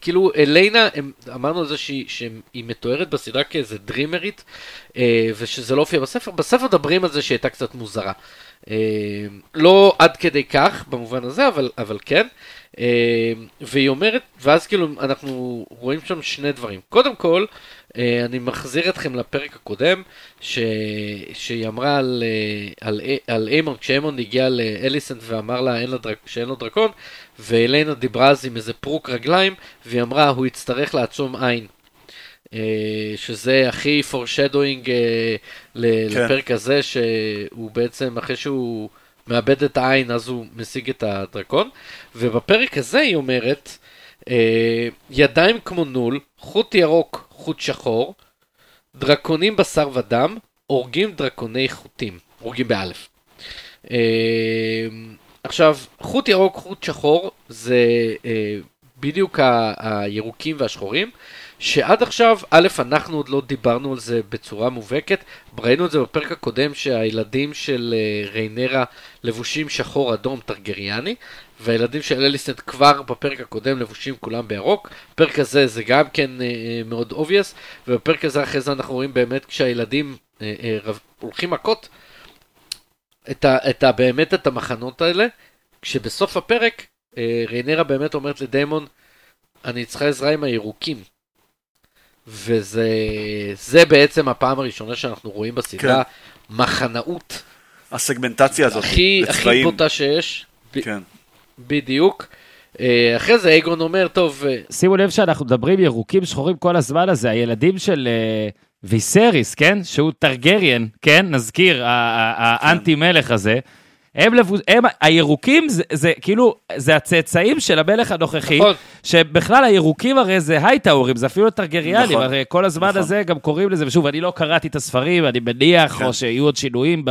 כאילו, אליינה, הם, אמרנו על זה שהיא, שהיא מתוארת בסדרה כאיזה דרימרית, uh, ושזה לא הופיע בספר. בספר מדברים על זה שהיא הייתה קצת מוזרה. Uh, לא עד כדי כך, במובן הזה, אבל, אבל כן. Uh, והיא אומרת, ואז כאילו, אנחנו רואים שם שני דברים. קודם כל, אני מחזיר אתכם לפרק הקודם, ש... שהיא אמרה על, אה, על, על איימון, כשאיימון הגיע לאליסנט ואמר לה אין לה דרק, שאין לו דרקון, ואלנה דיברה אז עם איזה פרוק רגליים, והיא אמרה הוא יצטרך לעצום עין. אה, שזה הכי foreshadowing כן. לפרק הזה, שהוא בעצם אחרי שהוא מאבד את העין אז הוא משיג את הדרקון, ובפרק הזה היא אומרת, ידיים כמו נול, חוט ירוק חוט שחור, דרקונים בשר ודם, אורגים דרקוני חוטים, אורגים באלף. אה, עכשיו, חוט ירוק, חוט שחור, זה אה, בדיוק הירוקים והשחורים, שעד עכשיו, א', אנחנו עוד לא דיברנו על זה בצורה מובהקת, ראינו את זה בפרק הקודם שהילדים של אה, ריינרה לבושים שחור אדום טרגריאני, והילדים של אליסנט כבר בפרק הקודם לבושים כולם בירוק. בפרק הזה זה גם כן אה, אה, מאוד obvious, ובפרק הזה אחרי זה אנחנו רואים באמת כשהילדים אה, אה, רב, הולכים מכות, את, ה, את ה, באמת את המחנות האלה, כשבסוף הפרק אה, ריינרה באמת אומרת לדיימון, אני צריכה עזרה עם הירוקים. וזה בעצם הפעם הראשונה שאנחנו רואים בסדרה כן. מחנאות. הסגמנטציה הזאת, הכי, הכי בוטה שיש. כן. בדיוק. אה, אחרי זה אייגון אומר, טוב... אה, שימו לב שאנחנו מדברים ירוקים שחורים כל הזמן הזה, הילדים של אה, ויסריס, כן? שהוא טרגריאן, כן? נזכיר, האנטי מלך הזה. הם, לבוש... הם הירוקים זה, זה כאילו, זה הצאצאים של המלך הנוכחי, נכון. שבכלל הירוקים הרי זה הייטאורים, זה אפילו טרגריאנים, נכון. הרי כל הזמן נכון. הזה גם קוראים לזה, ושוב, אני לא קראתי את הספרים, אני מניח, כן. או שיהיו עוד שינויים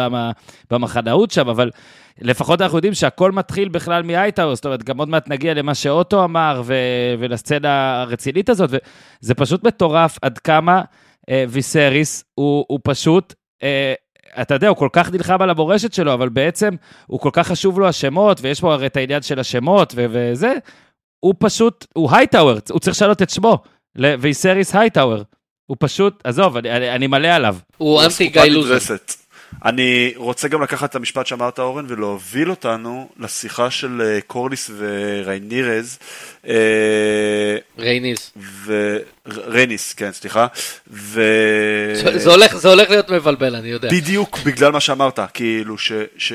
במחנאות שם, אבל לפחות אנחנו יודעים שהכל מתחיל בכלל מהייטאוור, זאת אומרת, גם עוד מעט נגיע למה שאוטו אמר ו... ולסצנה הרצינית הזאת, וזה פשוט מטורף עד כמה אה, ויסריס הוא, הוא פשוט... אה, אתה יודע, הוא כל כך נלחם על המורשת שלו, אבל בעצם הוא כל כך חשוב לו השמות, ויש פה הרי את העניין של השמות ו- וזה, הוא פשוט, הוא הייטאוור, הוא צריך לשנות את שמו לוויסריס הייטאוור. הוא פשוט, עזוב, אני, אני, אני מלא עליו. הוא אנטי גיא לוזר. אני רוצה גם לקחת את המשפט שאמרת אורן ולהוביל אותנו לשיחה של אה, קורליס ורייניז. אה, רייניס. ו... רייניס, כן, סליחה. ו... זה, זה, הולך, זה הולך להיות מבלבל, אני יודע. בדיוק בגלל מה שאמרת, כאילו ש... ש...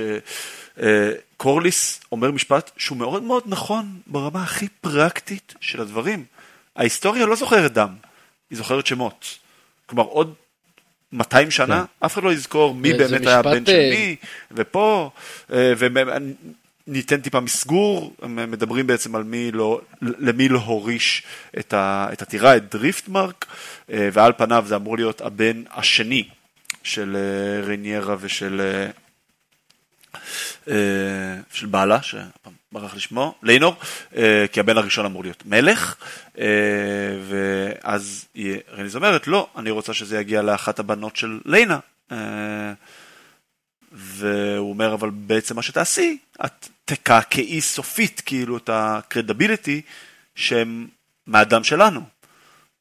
אה, קורליס אומר משפט שהוא מאוד מאוד נכון ברמה הכי פרקטית של הדברים. ההיסטוריה לא זוכרת דם, היא זוכרת שמות. כלומר, עוד 200 שנה, כן. אף אחד לא יזכור מי באמת היה בן של אה, מי, ופה, אה, וניתן טיפה מסגור, הם מדברים בעצם על מי לא, למי לא הוריש את, את הטירה, את דריפטמרק, אה, ועל פניו זה אמור להיות הבן השני של רייניירה ושל של בעלה, שברח לשמו, ליינור, כי הבן הראשון אמור להיות מלך, ואז רניז אומרת, לא, אני רוצה שזה יגיע לאחת הבנות של ליינה. והוא אומר, אבל בעצם מה שתעשי, את תקעקעי סופית, כאילו, את הקרדיביליטי שהם מהדם שלנו.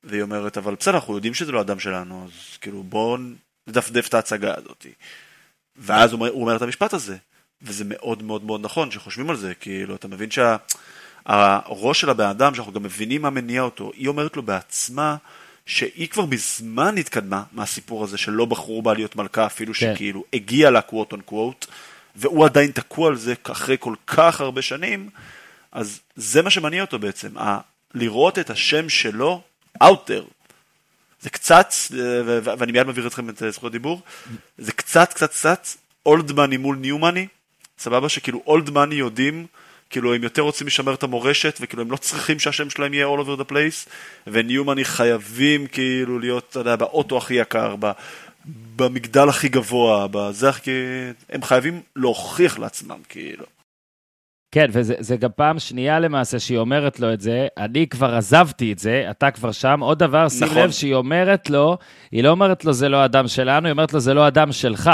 והיא אומרת, אבל בסדר, אנחנו יודעים שזה לא הדם שלנו, אז כאילו, בואו נדפדף את ההצגה הזאת. ואז הוא אומר, הוא אומר את המשפט הזה, וזה מאוד מאוד מאוד נכון שחושבים על זה, כאילו, אתה מבין שהראש של הבן אדם, שאנחנו גם מבינים מה מניע אותו, היא אומרת לו בעצמה, שהיא כבר מזמן התקדמה מהסיפור הזה שלא בחרו בה להיות מלכה, אפילו כן. שכאילו הגיעה לה קוואט און קוואט, והוא עדיין תקוע על זה אחרי כל כך הרבה שנים, אז זה מה שמניע אותו בעצם, ה- לראות את השם שלו out there, זה קצת, ואני מיד מעביר אתכם את זכות הדיבור, זה קצת, קצת, קצת, אולד מאני מול ניו מאני, סבבה? שכאילו אולד מאני יודעים, כאילו הם יותר רוצים לשמר את המורשת, וכאילו הם לא צריכים שהשם שלהם יהיה all over the place, וניו מאני חייבים כאילו להיות, אתה יודע, באוטו הכי יקר, במגדל הכי גבוה, בזה, כי הם חייבים להוכיח לעצמם, כאילו. כן, וזה גם פעם שנייה למעשה שהיא אומרת לו את זה, אני כבר עזבתי את זה, אתה כבר שם. עוד דבר, שים נכון. לב שהיא אומרת לו, היא לא אומרת לו זה לא אדם שלנו, היא אומרת לו זה לא אדם שלך.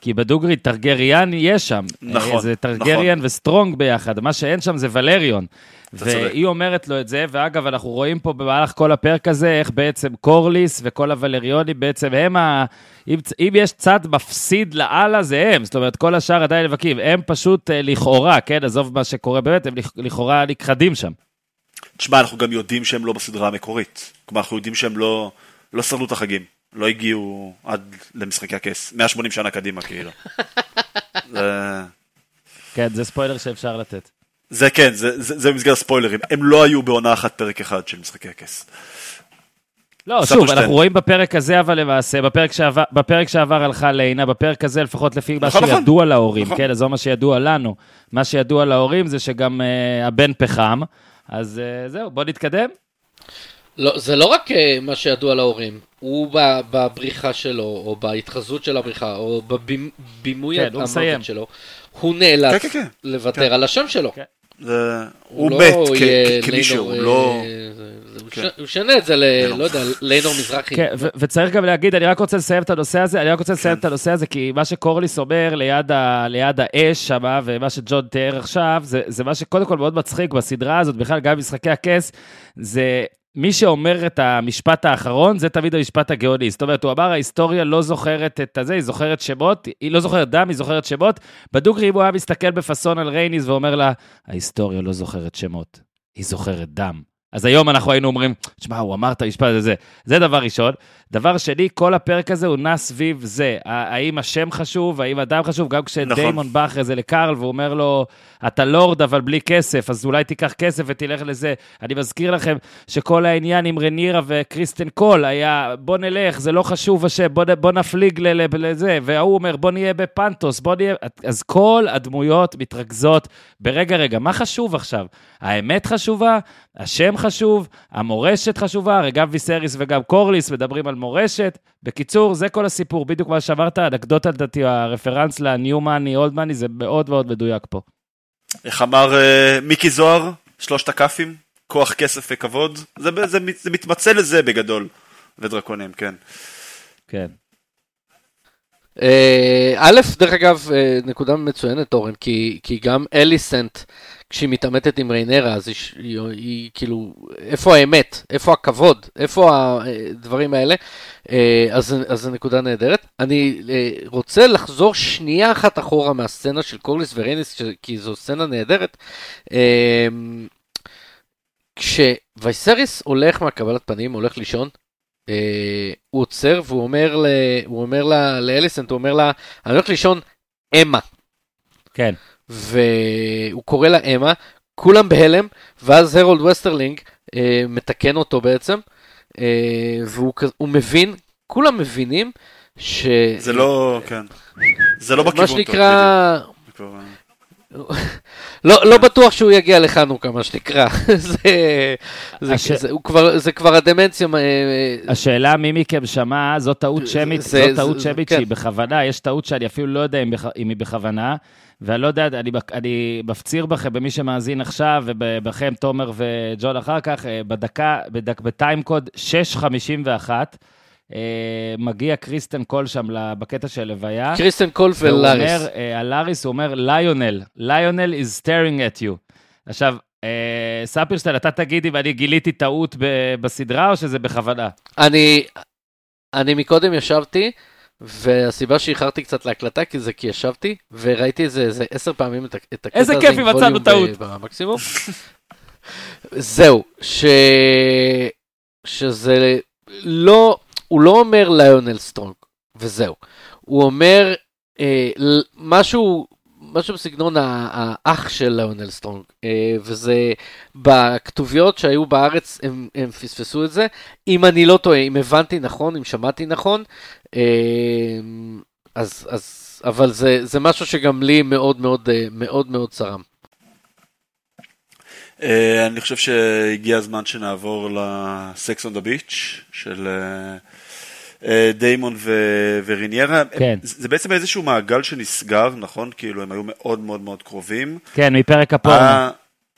כי בדוגרי טרגריאן יש שם. נכון, זה טרגריאן נכון. וסטרונג ביחד, מה שאין שם זה ולריון. והיא אומרת לו את זה, ואגב, אנחנו רואים פה במהלך כל הפרק הזה, איך בעצם קורליס וכל הוולריונים בעצם הם ה... אם, אם יש צד מפסיד לאללה, זה הם. זאת אומרת, כל השאר עדיין נאבקים. הם פשוט אה, לכאורה, כן, עזוב מה שקורה באמת, הם לכאורה נכחדים שם. תשמע, אנחנו גם יודעים שהם לא בסדרה המקורית. כלומר, אנחנו יודעים שהם לא, לא שרדו את החגים. לא הגיעו עד למשחקי הכס. 180 שנה קדימה, כאילו. זה... כן, זה ספוילר שאפשר לתת. זה כן, זה, זה, זה במסגרת ספוילרים. הם לא היו בעונה אחת פרק אחד של משחקי הכס. לא, שוב, אנחנו רואים בפרק הזה, אבל למעשה, בפרק שעבר, בפרק שעבר הלכה ליינה, בפרק הזה, לפחות לפי מה נכון, נכון. שידוע נכון. להורים, נכון. כן, אז זה מה שידוע לנו. מה שידוע להורים זה שגם uh, הבן פחם, אז uh, זהו, בוא נתקדם. לא, זה לא רק uh, מה שידוע להורים, הוא בבריחה שלו, או בהתחזות של הבריחה, או בבימוי כן, המוות שלו, הוא נאלץ כן, כן, כן. לוותר כן. על השם שלו. כן. זה... הוא לא מת כמישהו, הוא לא... כן. הוא ישנה את זה ל... לא יודע, ליינור מזרחי. כן, וצריך גם להגיד, אני רק רוצה לסיים את הנושא הזה, אני רק רוצה לסיים כן. את הנושא הזה, כי מה שקורליס אומר ליד האש שם, ומה שג'ון תיאר עכשיו, זה מה שקודם כל מאוד מצחיק בסדרה הזאת, בכלל גם במשחקי הכס, זה מי שאומר את המשפט האחרון, זה תמיד המשפט הגאוני. זאת אומרת, הוא אמר, ההיסטוריה לא זוכרת את הזה, היא זוכרת שמות, היא לא זוכרת דם, היא זוכרת שמות. בדוגרי, אם הוא היה מסתכל בפאסון על רייניס ואומר לה, ההיסטוריה לא זוכרת שמות, היא זוכרת דם. אז היום אנחנו היינו אומרים, שמע, הוא אמר את המשפט הזה. זה דבר ראשון. דבר שני, כל הפרק הזה הוא נע סביב זה. האם השם חשוב, האם אדם חשוב, גם כשדיימון נכון. בא אחרי זה לקארל והוא אומר לו, אתה לורד אבל בלי כסף, אז אולי תיקח כסף ותלך לזה. אני מזכיר לכם שכל העניין עם רנירה וקריסטן קול היה, בוא נלך, זה לא חשוב השם, בוא, בוא נפליג לזה, וההוא אומר, בוא נהיה בפנטוס, בוא נהיה... אז כל הדמויות מתרכזות ברגע, רגע, מה חשוב עכשיו? האמת חשובה, השם חשוב, המורשת חשובה, הרי גם ויסריס וגם קורליס מדברים על מורשת. בקיצור, זה כל הסיפור, בדיוק מה שאמרת, אנקדוטה לדעתי, הרפרנס לניו מאני, אולד מאני, זה מאוד מאוד מדויק פה. איך אמר uh, מיקי זוהר, שלושת הכאפים, כוח, כסף וכבוד, זה, זה, זה, זה מתמצא לזה בגדול, ודרקונים, כן. כן. אה, א', דרך אגב, אה, נקודה מצוינת, אורן, כי, כי גם אליסנט, כשהיא מתעמתת עם ריינרה, אז היא, היא, היא כאילו, איפה האמת? איפה הכבוד? איפה הדברים האלה? אז, אז זו נקודה נהדרת. אני רוצה לחזור שנייה אחת אחורה מהסצנה של קורליס וריינס, כי זו סצנה נהדרת. כשווייסריס הולך מהקבלת פנים, הולך לישון, אה, הוא עוצר והוא אומר, ל, הוא אומר לה, לאליסנט, הוא אומר לה, אני הולך לישון אמה. כן. והוא קורא לה אמה, כולם בהלם, ואז הרולד וסטרלינג אה, מתקן אותו בעצם, אה, והוא מבין, כולם מבינים ש... זה לא, כן. זה לא בכיוון טוב. מה שנקרא... לא, לא בטוח שהוא יגיע לחנוכה, מה שנקרא. זה, זה, הש... זה, כבר, זה כבר הדמנציה. אה, אה, השאלה מי מכם שמע, זו טעות שמית, זה, זו טעות שמית כן. שהיא בכוונה, יש טעות שאני אפילו לא יודע אם, אם היא בכוונה, ואני לא יודע, אני, אני מפציר בכם, במי שמאזין עכשיו, ובכם, תומר וג'ון אחר כך, אה, בדקה, בדק, ב time code 651, אה, מגיע קריסטן קול שם בקטע של לוויה. קריסטן קול ולאריס. אומר, אה, על לאריס הוא אומר, ליונל, ליונל is staring at you. עכשיו, אה, ספירשטיין, אתה תגיד אם אני גיליתי טעות בסדרה או שזה בכוונה? אני, אני מקודם ישבתי, והסיבה שאיחרתי קצת להקלטה, כי זה כי ישבתי, וראיתי איזה, איזה עשר פעמים את, את הקטע הזה. איזה כיף אם מצאנו טעות. במקסימום. זהו, ש... שזה לא, הוא לא אומר ליונל סטרונג, וזהו. הוא אומר אה, משהו משהו בסגנון האח של ליאונל סטרונג, אה, וזה בכתוביות שהיו בארץ, הם, הם פספסו את זה. אם אני לא טועה, אם הבנתי נכון, אם שמעתי נכון, אה, אז, אז, אבל זה, זה משהו שגם לי מאוד מאוד מאוד מאוד צרם. אני חושב שהגיע הזמן שנעבור ל sex on the beach של... אה, דיימון ו- וריניירה. כן. זה בעצם איזשהו מעגל שנסגר, נכון? כאילו, הם היו מאוד מאוד מאוד קרובים. כן, מפרק הפורנו. אה,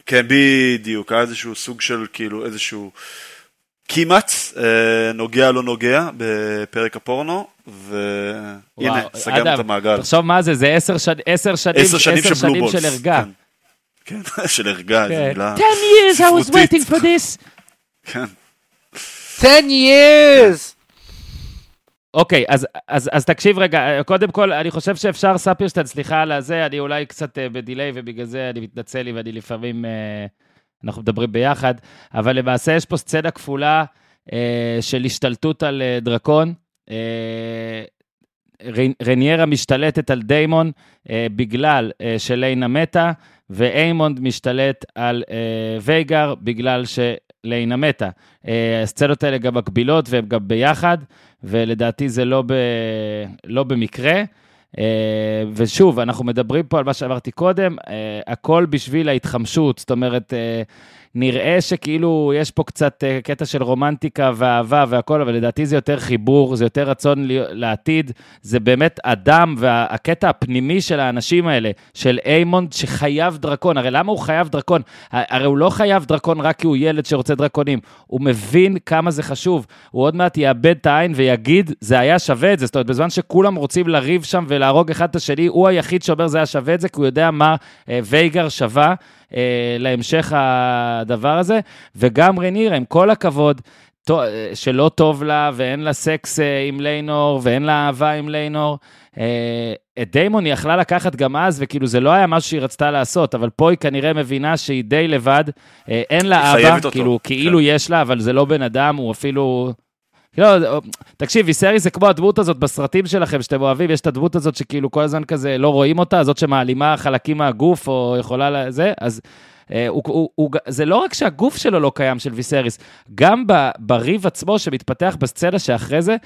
כן, בדיוק, היה איזשהו סוג של, כאילו, איזשהו כמעט אה, נוגע לא נוגע בפרק הפורנו, והנה, סגרנו את המעגל. תחשוב מה זה, זה עשר, שנים, עשר שנים, עשר שנים, עשר שנים של ערגה. כן, כן של ערגה, זו מילה 10 years I was waiting for this. כן. 10 years! אוקיי, אז, אז, אז תקשיב רגע, קודם כל, אני חושב שאפשר, ספירשטיין, סליחה על הזה, אני אולי קצת uh, בדיליי, ובגלל זה אני מתנצל לי, ואני לפעמים, uh, אנחנו מדברים ביחד, אבל למעשה יש פה סצנה כפולה uh, של השתלטות על uh, דרקון. Uh, רניירה משתלטת על דיימון uh, בגלל uh, שליינה מתה, ואיימונד משתלט על uh, וייגר בגלל שליינה מתה. Uh, הסצנות האלה גם מקבילות והן גם ביחד. ולדעתי זה לא, ב, לא במקרה. אה, ושוב, אנחנו מדברים פה על מה שאמרתי קודם, אה, הכל בשביל ההתחמשות, זאת אומרת, אה, נראה שכאילו יש פה קצת אה, קטע של רומנטיקה ואהבה והכל, אבל לדעתי זה יותר חיבור, זה יותר רצון לעתיד, זה באמת אדם והקטע הפנימי של האנשים האלה, של איימונד שחייב דרקון, הרי למה הוא חייב דרקון? הרי הוא לא חייב דרקון רק כי הוא ילד שרוצה דרקונים, הוא מבין כמה זה חשוב, הוא עוד מעט יאבד את העין ויגיד, זה היה שווה את זה, זאת אומרת, בזמן שכולם רוצים לריב שם ולהרוג אחד את השני, הוא היחיד שאומר זה היה שווה את זה, כי הוא יודע מה אה, וייגר שווה. אה, להמשך הדבר הזה, וגם רניר, עם כל הכבוד, אה, שלא טוב לה ואין לה סקס אה, עם ליינור ואין לה אהבה עם ליינור. את דיימון היא יכלה לקחת גם אז, וכאילו זה לא היה משהו שהיא רצתה לעשות, אבל פה היא כנראה מבינה שהיא די לבד, אין לה אבא, כאילו, כן. כאילו יש לה, אבל זה לא בן אדם, הוא אפילו... לא, תקשיב, ויסרי זה כמו הדמות הזאת בסרטים שלכם שאתם אוהבים, יש את הדמות הזאת שכאילו כל הזמן כזה לא רואים אותה, זאת שמעלימה חלקים מהגוף או יכולה לזה, אז אה, הוא, הוא, הוא, זה לא רק שהגוף שלו לא קיים של ויסריס, גם ב, בריב עצמו שמתפתח בסצנה שאחרי זה,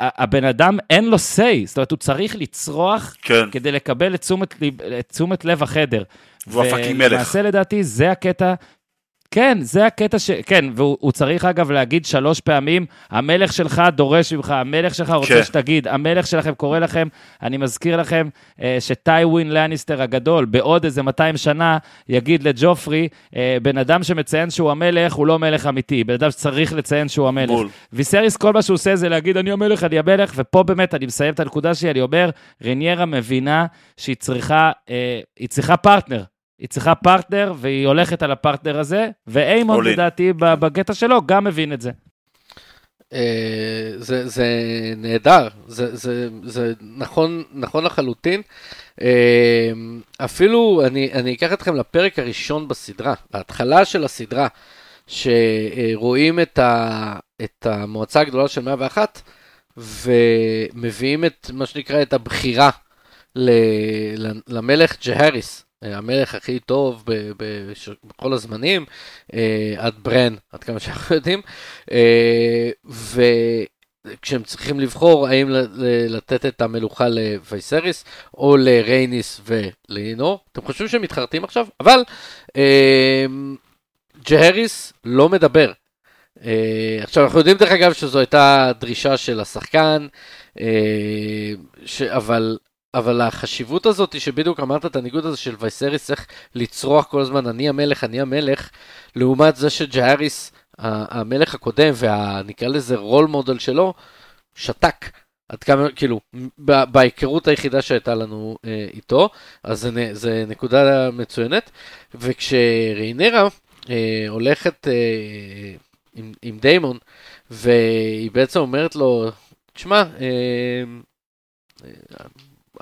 הבן אדם אין לו say, זאת אומרת, הוא צריך לצרוח כן. כדי לקבל את תשומת, את תשומת לב החדר. והוא הפאקינג מלך. ולמעשה לדעתי זה הקטע כן, זה הקטע ש... כן, והוא צריך אגב להגיד שלוש פעמים, המלך שלך דורש ממך, המלך שלך רוצה כן. שתגיד, המלך שלכם קורא לכם, אני מזכיר לכם אה, שטיווין לניסטר הגדול, בעוד איזה 200 שנה, יגיד לג'ופרי, אה, בן אדם שמציין שהוא המלך, הוא לא מלך אמיתי, בן אדם שצריך לציין שהוא המלך. בול. ויסריס, כל מה שהוא עושה זה להגיד, אני המלך, אני המלך, ופה באמת, אני מסיים את הנקודה שלי, אני אומר, ריינרה מבינה שהיא צריכה, אה, היא צריכה פרטנר. היא צריכה פרטנר, והיא הולכת על הפרטנר הזה, ואיימון, לדעתי, בקטע שלו, גם מבין את זה. אה, זה, זה נהדר, זה, זה, זה נכון, נכון לחלוטין. אה, אפילו, אני, אני אקח אתכם לפרק הראשון בסדרה, בהתחלה של הסדרה, שרואים את, ה, את המועצה הגדולה של 101, ומביאים את מה שנקרא את הבחירה למלך ג'הריס, המלך הכי טוב בכל הזמנים, אה, עד ברן, עד כמה שאנחנו יודעים, אה, וכשהם צריכים לבחור האם לתת את המלוכה לוויסריס או לרייניס ולינור, אתם חושבים שהם מתחרטים עכשיו? אבל ג'הריס לא מדבר. עכשיו אנחנו יודעים דרך אגב שזו הייתה דרישה של השחקן, אבל אבל החשיבות הזאת היא שבדיוק אמרת את הניגוד הזה של וייסריס צריך לצרוח כל הזמן אני המלך, אני המלך, לעומת זה שג'הריס, המלך הקודם ונקרא לזה רול מודל שלו, שתק. עד כמה, כאילו, בהיכרות היחידה שהייתה לנו אה, איתו, אז זה, זה נקודה מצוינת. וכשריינרה אה, הולכת אה, עם, עם דיימון, והיא בעצם אומרת לו, תשמע, אה,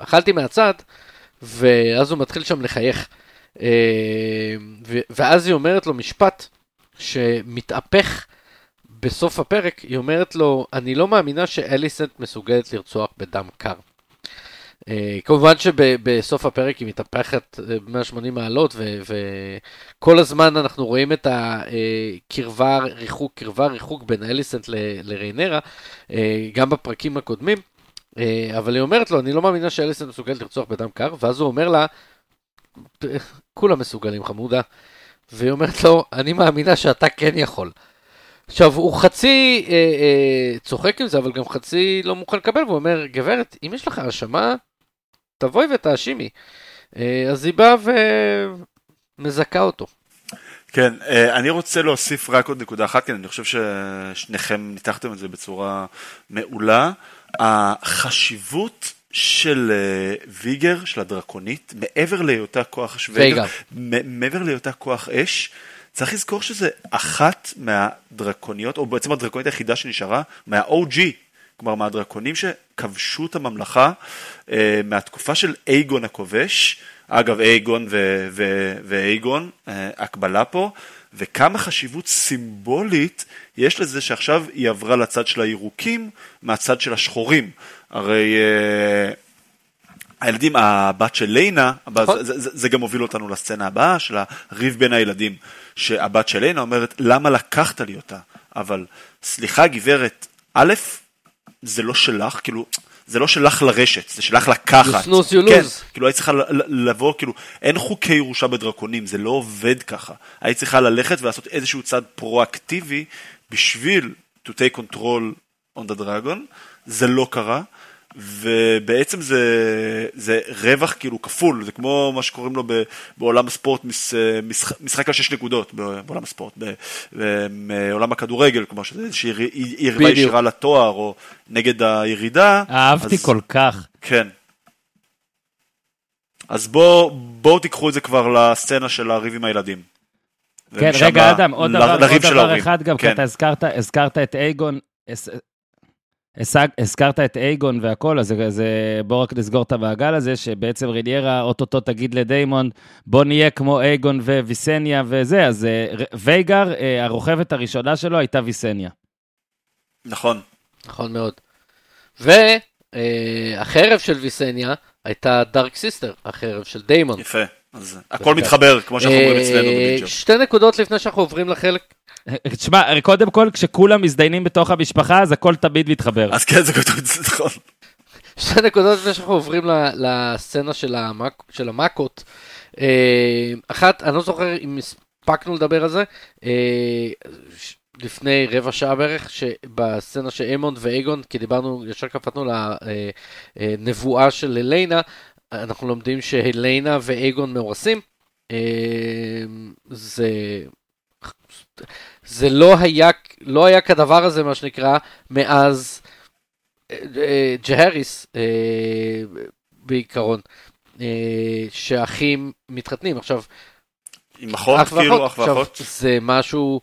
אכלתי מהצד, ואז הוא מתחיל שם לחייך. אה, ואז היא אומרת לו משפט שמתהפך בסוף הפרק, היא אומרת לו, אני לא מאמינה שאליסנט מסוגלת לרצוח בדם קר. כמובן שבסוף הפרק היא מתהפכת ב-180 מעלות, וכל הזמן אנחנו רואים את הקרבה, ריחוק, קרבה, ריחוק בין אליסנט לריינרה, גם בפרקים הקודמים. אבל היא אומרת לו, אני לא מאמינה שאליסנט מסוגלת לרצוח בדם קר, ואז הוא אומר לה, כולם מסוגלים חמודה. והיא אומרת לו, אני מאמינה שאתה כן יכול. עכשיו, הוא חצי אה, אה, צוחק עם זה, אבל גם חצי לא מוכן לקבל, והוא אומר, גברת, אם יש לך האשמה, תבואי ותאשימי. אה, אז היא באה ומזכה אותו. כן, אה, אני רוצה להוסיף רק עוד נקודה אחת, כי אני חושב ששניכם ניתחתם את זה בצורה מעולה. החשיבות של uh, ויגר, של הדרקונית, מעבר להיותה כוח אש, ויגר, מעבר להיותה כוח אש, צריך לזכור שזה אחת מהדרקוניות, או בעצם הדרקונית היחידה שנשארה, מה-OG, כלומר מהדרקונים שכבשו את הממלכה uh, מהתקופה של אייגון הכובש, אגב אייגון ואייגון, uh, הקבלה פה, וכמה חשיבות סימבולית יש לזה שעכשיו היא עברה לצד של הירוקים מהצד של השחורים. הרי uh, הילדים, הבת של ליינה, נכון. זה, זה, זה גם הוביל אותנו לסצנה הבאה של הריב בין הילדים, שהבת של ליינה אומרת, למה לקחת לי אותה? אבל סליחה גברת, א', זה לא שלך, כאילו, זה לא שלך לרשת, זה שלך לקחת. You snooze you כן, כאילו היית צריכה לבוא, כאילו, אין חוקי ירושה בדרקונים, זה לא עובד ככה. היית צריכה ללכת ולעשות איזשהו צעד פרואקטיבי בשביל to take control on the dragon, זה לא קרה. ובעצם זה, זה רווח כאילו כפול, זה כמו מה שקוראים לו בעולם הספורט, משחק, משחק על שש נקודות בעולם הספורט, בעולם הכדורגל, כלומר שזה איזושהי יריבה ישירה לתואר או נגד הירידה. אהבתי אז, כל כך. כן. אז בואו בוא תיקחו את זה כבר לסצנה של הריב עם הילדים. כן, רגע, אדם, עוד דבר, עוד דבר אחד גם, כן. כי אתה הזכרת, הזכרת את אייגון, הזכרת את אייגון והכל, אז, אז בוא רק נסגור את המעגל הזה, שבעצם ריינירה אוטוטו תגיד לדיימון, בוא נהיה כמו אייגון וויסניה וזה, אז אה, וייגאר, אה, הרוכבת הראשונה שלו הייתה ויסניה. נכון. נכון מאוד. והחרב אה, של ויסניה הייתה Dark Sister, החרב של דיימון. יפה. אז הכל מתחבר, כמו שאנחנו אומרים אצלנו בבינג'. שתי נקודות לפני שאנחנו עוברים לחלק תשמע, קודם כל, כשכולם מזדיינים בתוך המשפחה, אז הכל תמיד מתחבר. אז כן, זה נכון. שתי נקודות לפני שאנחנו עוברים לסצנה של, המאקות. אה, אחת, אני לא זוכר אם הספקנו לדבר על זה, אה, לפני רבע שעה בערך, שבסצנה של אמונד ואייגון, כי דיברנו, ישר קפטנו לנבואה אה, של אליינה, אנחנו לומדים שהליינה ואייגון מאורסים. זה זה לא היה, לא היה כדבר הזה, מה שנקרא, מאז אה, אה, ג'הריס אה, בעיקרון, שאחים מתחתנים. עכשיו, עם אחות, כאילו, אח ואחות? זה משהו...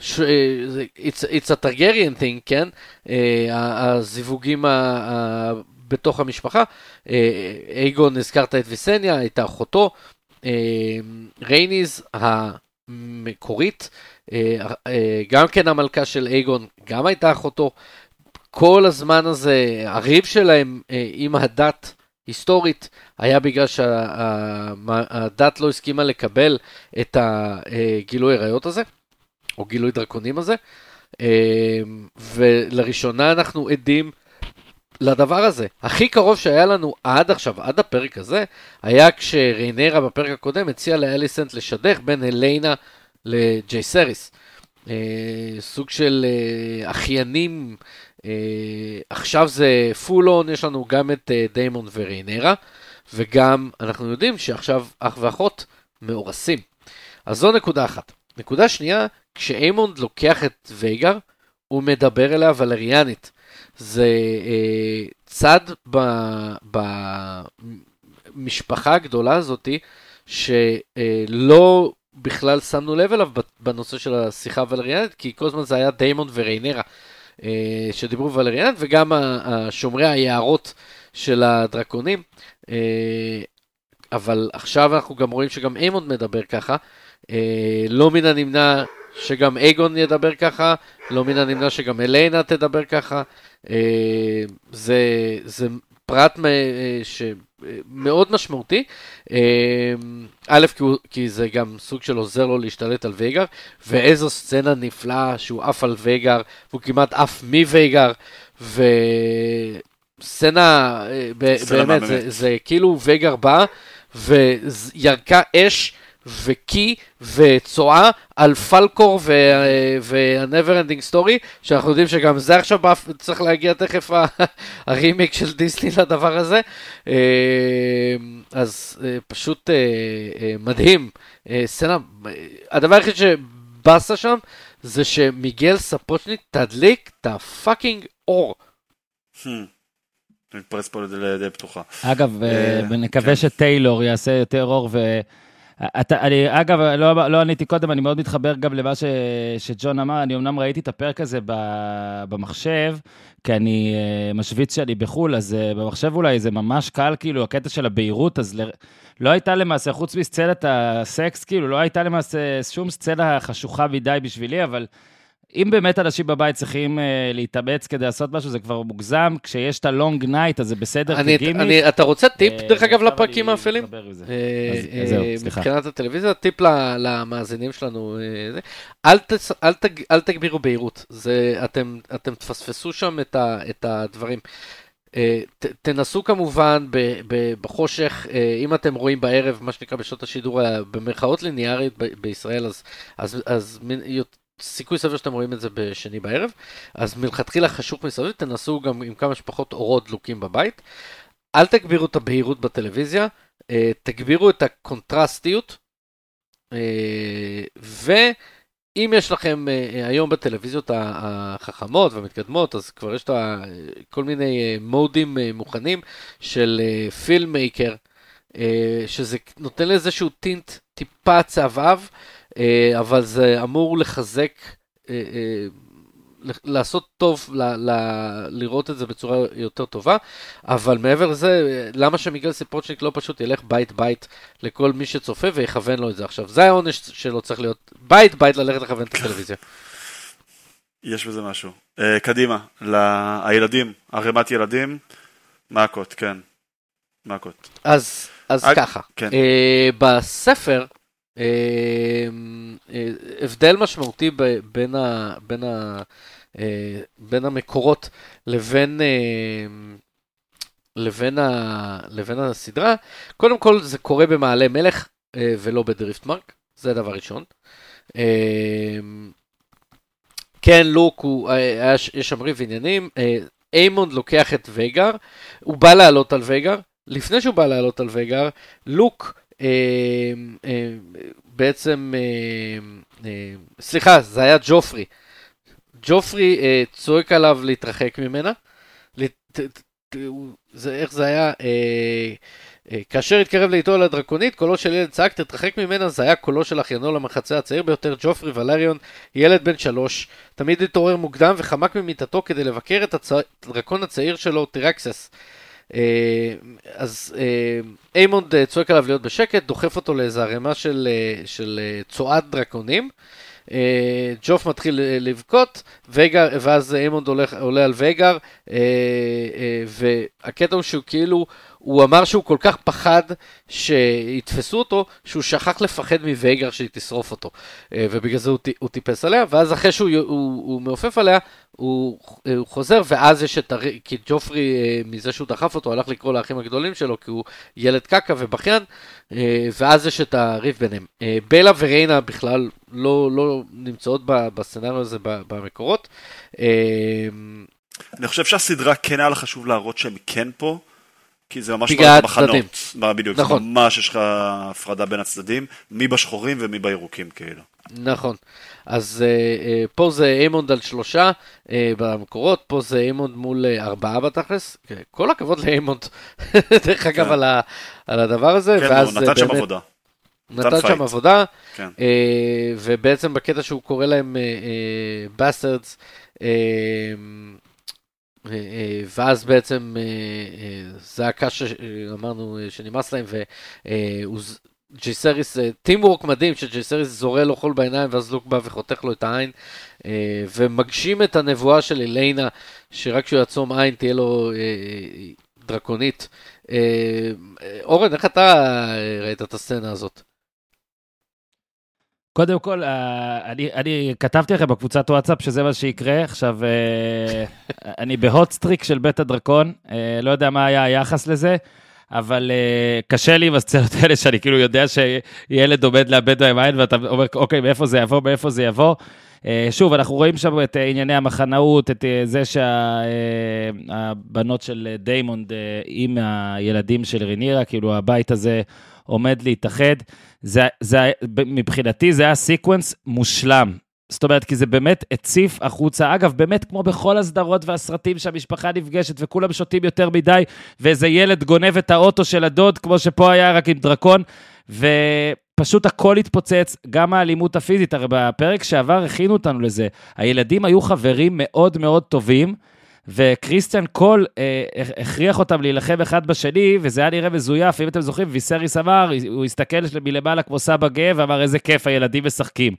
ש... it's, it's a Targaryen thing, כן? Uh, הזיווגים. בתוך המשפחה. Uh, אייגון, הזכרת את ויסניה, הייתה אחותו. Uh, רייניז המקורית, אה, אה, גם כן המלכה של אייגון, גם הייתה אחותו. כל הזמן הזה, הריב שלהם אה, עם הדת היסטורית, היה בגלל שהדת לא הסכימה לקבל את הגילוי עריות הזה, או גילוי דרקונים הזה. ולראשונה אנחנו עדים לדבר הזה. הכי קרוב שהיה לנו עד עכשיו, עד הפרק הזה, היה כשריינירה בפרק הקודם הציעה לאליסנט לשדך בין הליינה לג'ייסריס. אה, סוג של אה, אחיינים, אה, עכשיו זה full on, יש לנו גם את אה, דיימון וריינירה, וגם אנחנו יודעים שעכשיו אח ואחות מאורסים. אז זו נקודה אחת. נקודה שנייה, כשאיימונד לוקח את וייגאר, הוא מדבר אליה וולריאנית. זה אה, צד במשפחה הגדולה הזאתי, שלא בכלל שמנו לב אליו בנושא של השיחה הוולריאנית, כי כל הזמן זה היה דיימון וריינרה אה, שדיברו וולריאנית, וגם שומרי היערות של הדרקונים. אה, אבל עכשיו אנחנו גם רואים שגם איימון מדבר ככה. אה, לא מן הנמנע שגם אייגון ידבר ככה, לא מן הנמנע שגם אליינה תדבר ככה. זה, זה פרט שמאוד משמעותי. א', כי, הוא, כי זה גם סוג של עוזר לו להשתלט על וייגר, ואיזו סצנה נפלאה שהוא עף על וייגר, והוא כמעט עף מווייגר, וסצנה, באמת, זה, זה כאילו וייגר בא, וירקה אש. וקי וצואה על פלקור וה-never ending story, שאנחנו יודעים שגם זה עכשיו צריך להגיע תכף הרימיק של דיסני לדבר הזה. אה, אז אה, פשוט אה, מדהים. סצנה, הדבר היחיד שבאסה שם זה שמיגל ספוצ'ניק תדליק את הפאקינג אור. Hmm. מתפרץ פה לידי פתוחה. אגב, ונקווה כן. שטיילור יעשה יותר אור ו... אתה, אני, אגב, לא, לא עניתי קודם, אני מאוד מתחבר גם למה ש, שג'ון אמר, אני אמנם ראיתי את הפרק הזה ב, במחשב, כי אני אה, משוויץ שאני בחו"ל, אז אה, במחשב אולי זה ממש קל, כאילו, הקטע של הבהירות, אז ל, לא הייתה למעשה, חוץ מסצנת הסקס, כאילו, לא הייתה למעשה שום סצנה חשוכה מדי בשבילי, אבל... אם באמת אנשים בבית צריכים אה, להתאמץ כדי לעשות משהו, זה כבר מוגזם. כשיש את ה Long Night, אז זה בסדר אני, כגימיק. אני, אתה רוצה טיפ, אה, דרך אגב, לפרקים האפלים? אה, סליחה. מבחינת הטלוויזיה, טיפ למאזינים שלנו, uh, אל, תס, אל, תג, אל תגבירו בהירות. זה, אתם, אתם תפספסו שם את, ה, את הדברים. Uh, ת, תנסו כמובן ב, ב, בחושך, uh, אם אתם רואים בערב, מה שנקרא בשעות השידור, במרכאות ליניארית בישראל, אז, אז, אז סיכוי סביר שאתם רואים את זה בשני בערב, אז מלכתחילה חשוך מסביב, תנסו גם עם כמה שפחות אורות דלוקים בבית. אל תגבירו את הבהירות בטלוויזיה, אה, תגבירו את הקונטרסטיות, אה, ואם יש לכם אה, היום בטלוויזיות החכמות והמתקדמות, אז כבר יש כל מיני מודים מוכנים של פילמייקר, שזה נותן איזשהו טינט טיפה צהבהב. אה, אבל זה אמור לחזק, אה, אה, לעשות טוב, ל, ל, לראות את זה בצורה יותר טובה, אבל מעבר לזה, למה שמיגל סיפוצ'ניק לא פשוט ילך בית בית לכל מי שצופה ויכוון לו את זה עכשיו? זה העונש שלו צריך להיות, בית בית ללכת לכוון את הטלוויזיה. יש בזה משהו. Uh, קדימה, לילדים, ערימת ילדים, מכות, כן. מכות. אז, אז אג... ככה, כן. uh, בספר הבדל משמעותי בין, ה, בין, ה, אה, בין המקורות לבין, אה, לבין, ה, לבין הסדרה. קודם כל זה קורה במעלה מלך ולא בדריפטמרק, זה דבר ראשון. כן, לוק, הוא, יש שם ריב עניינים, איימונד לוקח את וייגר, הוא בא לעלות על וייגר, לפני שהוא בא לעלות על וייגר, לוק אה, אה, בעצם, אה, סליחה, זה היה ג'ופרי. ג'ופרי צועק עליו להתרחק ממנה. זה, איך זה היה? כאשר התקרב לאיתו על הדרקונית, קולו של ילד צעק, תתרחק ממנה, זה היה קולו של אחיינו למחצה הצעיר ביותר, ג'ופרי ולריון, ילד בן שלוש, תמיד התעורר מוקדם וחמק ממיטתו כדי לבקר את הדרקון הצעיר שלו, טירקסס. אה, אז אה, איימונד אה, צועק עליו להיות בשקט, דוחף אותו לאיזה ערימה של, של צואת דרקונים. ג'וף מתחיל לבכות, ואז איימונד עולה על וייגאר, והקטע הוא שהוא כאילו הוא אמר שהוא כל כך פחד שיתפסו אותו, שהוא שכח לפחד מווייגאר שהיא תשרוף אותו. אה, ובגלל זה הוא, הוא טיפס עליה, ואז אחרי שהוא הוא, הוא מעופף עליה, הוא, הוא חוזר, ואז יש את הר... כי ג'ופרי, אה, מזה שהוא דחף אותו, הלך לקרוא לאחים הגדולים שלו, כי הוא ילד קקע ובכיין, אה, ואז יש את הריב ביניהם. בלה וריינה בכלל לא, לא נמצאות בסצנריו הזה במקורות. אני חושב שהסדרה כן היה לה חשוב להראות שהם כן פה. כי זה ממש בגלל מחנות. בדיוק, נכון. ממש יש לך הפרדה בין הצדדים, מי בשחורים ומי בירוקים כאילו. נכון. אז אה, אה, פה זה איימונד על שלושה אה, במקורות, פה זה איימונד מול אה, ארבעה בתכלס. כל הכבוד לאיימונד, דרך אגב, כן. על, ה, על הדבר הזה. כן, ואז הוא נתן שם עבודה. נתן שם עבודה, כן. אה, ובעצם בקטע שהוא קורא להם bastards, אה, אה, ואז בעצם אה, זעקה שאמרנו שנמאס להם, וג'ייסריס, teamwork מדהים שג'ייסריס זורה לו חול בעיניים ואז לוק בא וחותך לו את העין ומגשים את הנבואה של הליינה שרק כשהוא יעצום עין תהיה לו דרקונית. אורן, איך אתה ראית את הסצנה הזאת? קודם כל, אני, אני כתבתי לכם בקבוצת וואטסאפ שזה מה שיקרה. עכשיו, אני ב hot streak של בית הדרקון, לא יודע מה היה היחס לזה. אבל אה, קשה לי עם הסצנות האלה שאני כאילו יודע שילד עומד לאבד בהם עין ואתה אומר, אוקיי, מאיפה זה יבוא, מאיפה זה יבוא. אה, שוב, אנחנו רואים שם את אה, ענייני המחנאות, את אה, זה שהבנות אה, של דיימון אה, עם הילדים של ריינירה, כאילו הבית הזה עומד להתאחד. זה, זה, מבחינתי זה היה sequence מושלם. זאת אומרת, כי זה באמת הציף החוצה. אגב, באמת כמו בכל הסדרות והסרטים שהמשפחה נפגשת וכולם שותים יותר מדי, ואיזה ילד גונב את האוטו של הדוד, כמו שפה היה רק עם דרקון, ופשוט הכל התפוצץ, גם האלימות הפיזית. הרי בפרק שעבר הכינו אותנו לזה. הילדים היו חברים מאוד מאוד טובים. וכריסטיאן קול אה, הכריח אותם להילחם אחד בשני, וזה היה נראה מזויף, אם אתם זוכרים, ויסריס אמר, הוא הסתכל מלמעלה כמו סבא גאה, ואמר, איזה כיף, הילדים משחקים.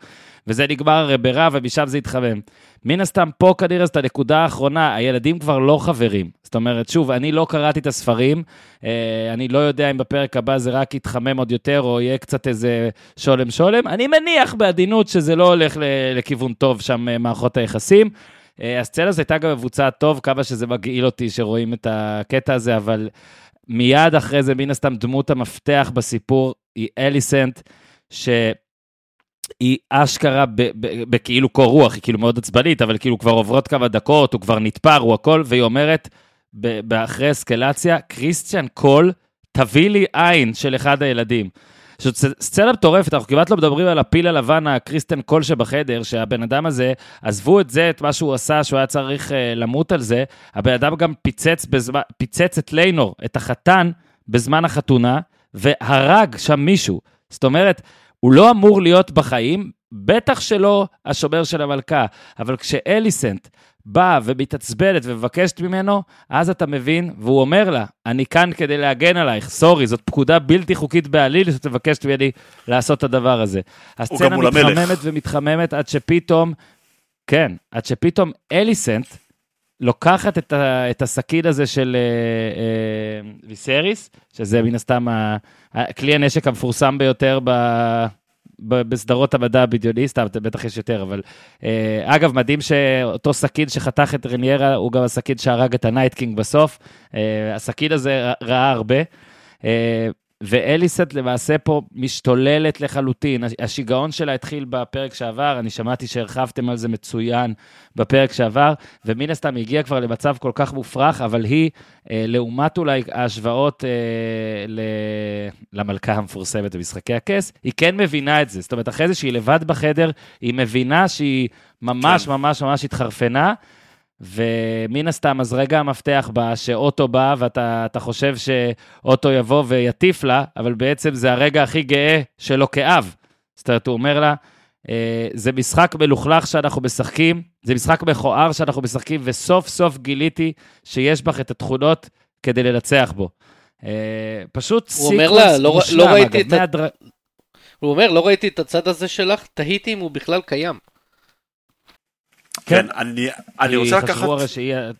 וזה נגמר ברע, ומשם זה התחמם. מן הסתם, פה כנראה זאת הנקודה האחרונה, הילדים כבר לא חברים. זאת אומרת, שוב, אני לא קראתי את הספרים, אה, אני לא יודע אם בפרק הבא זה רק יתחמם עוד יותר, או יהיה קצת איזה שולם שולם. אני מניח בעדינות שזה לא הולך לכיוון טוב שם, אה, מערכות היחסים. אה, הסצנה הזאת הייתה גם מבוצעת טוב, כמה שזה מגעיל אותי שרואים את הקטע הזה, אבל מיד אחרי זה, מן הסתם, דמות המפתח בסיפור היא אליסנט, שהיא אשכרה בכאילו קור רוח, היא כאילו מאוד עצבנית, אבל כאילו כבר עוברות כמה דקות, הוא כבר נתפר, הוא הכל, והיא אומרת, אחרי אסקלציה, קריסטון קול, תביא לי עין של אחד הילדים. זאת סצנה מטורפת, אנחנו כמעט לא מדברים על הפיל הלבן, הקריסטון קול שבחדר, שהבן אדם הזה, עזבו את זה, את מה שהוא עשה, שהוא היה צריך אה, למות על זה, הבן אדם גם פיצץ, בזמן, פיצץ את ליינור, את החתן, בזמן החתונה, והרג שם מישהו. זאת אומרת, הוא לא אמור להיות בחיים, בטח שלא השומר של המלכה, אבל כשאליסנט באה ומתעצבנת ומבקשת ממנו, אז אתה מבין, והוא אומר לה, אני כאן כדי להגן עלייך, סורי, זאת פקודה בלתי חוקית בעליל שאת מבקשת ממני לעשות את הדבר הזה. הסצנה מתחממת ומתחממת עד שפתאום, כן, עד שפתאום אליסנט לוקחת את, ה, את הסכין הזה של אה, אה, ויסריס, שזה מן הסתם כלי הנשק המפורסם ביותר ב... בסדרות המדע הבדיוני, סתם, בטח יש יותר, אבל... אה, אגב, מדהים שאותו סכין שחתך את ריינירה, הוא גם הסכין שהרג את ה Night King בסוף. אה, הסכין הזה ראה הרבה. ואליסנט למעשה פה משתוללת לחלוטין. השיגעון שלה התחיל בפרק שעבר, אני שמעתי שהרחבתם על זה מצוין בפרק שעבר, ומן הסתם הגיעה כבר למצב כל כך מופרך, אבל היא, אה, לעומת אולי ההשוואות אה, ל... למלכה המפורסמת במשחקי הכס, היא כן מבינה את זה. זאת אומרת, אחרי זה שהיא לבד בחדר, היא מבינה שהיא ממש כן. ממש ממש התחרפנה. ומן הסתם, אז רגע המפתח בא, שאוטו בא, ואתה חושב שאוטו יבוא ויטיף לה, אבל בעצם זה הרגע הכי גאה שלו כאב. זאת אומרת, הוא אומר לה, אה, זה משחק מלוכלך שאנחנו משחקים, זה משחק מכוער שאנחנו משחקים, וסוף סוף גיליתי שיש בך את התכונות כדי לנצח בו. אה, פשוט sequence לא, מושלם, לא אגב. הוא אומר, לא ראיתי את הצד הזה שלך, תהיתי אם הוא בכלל קיים. כן, כן, אני, אני רוצה לקחת... חשבו הרי שיהיה...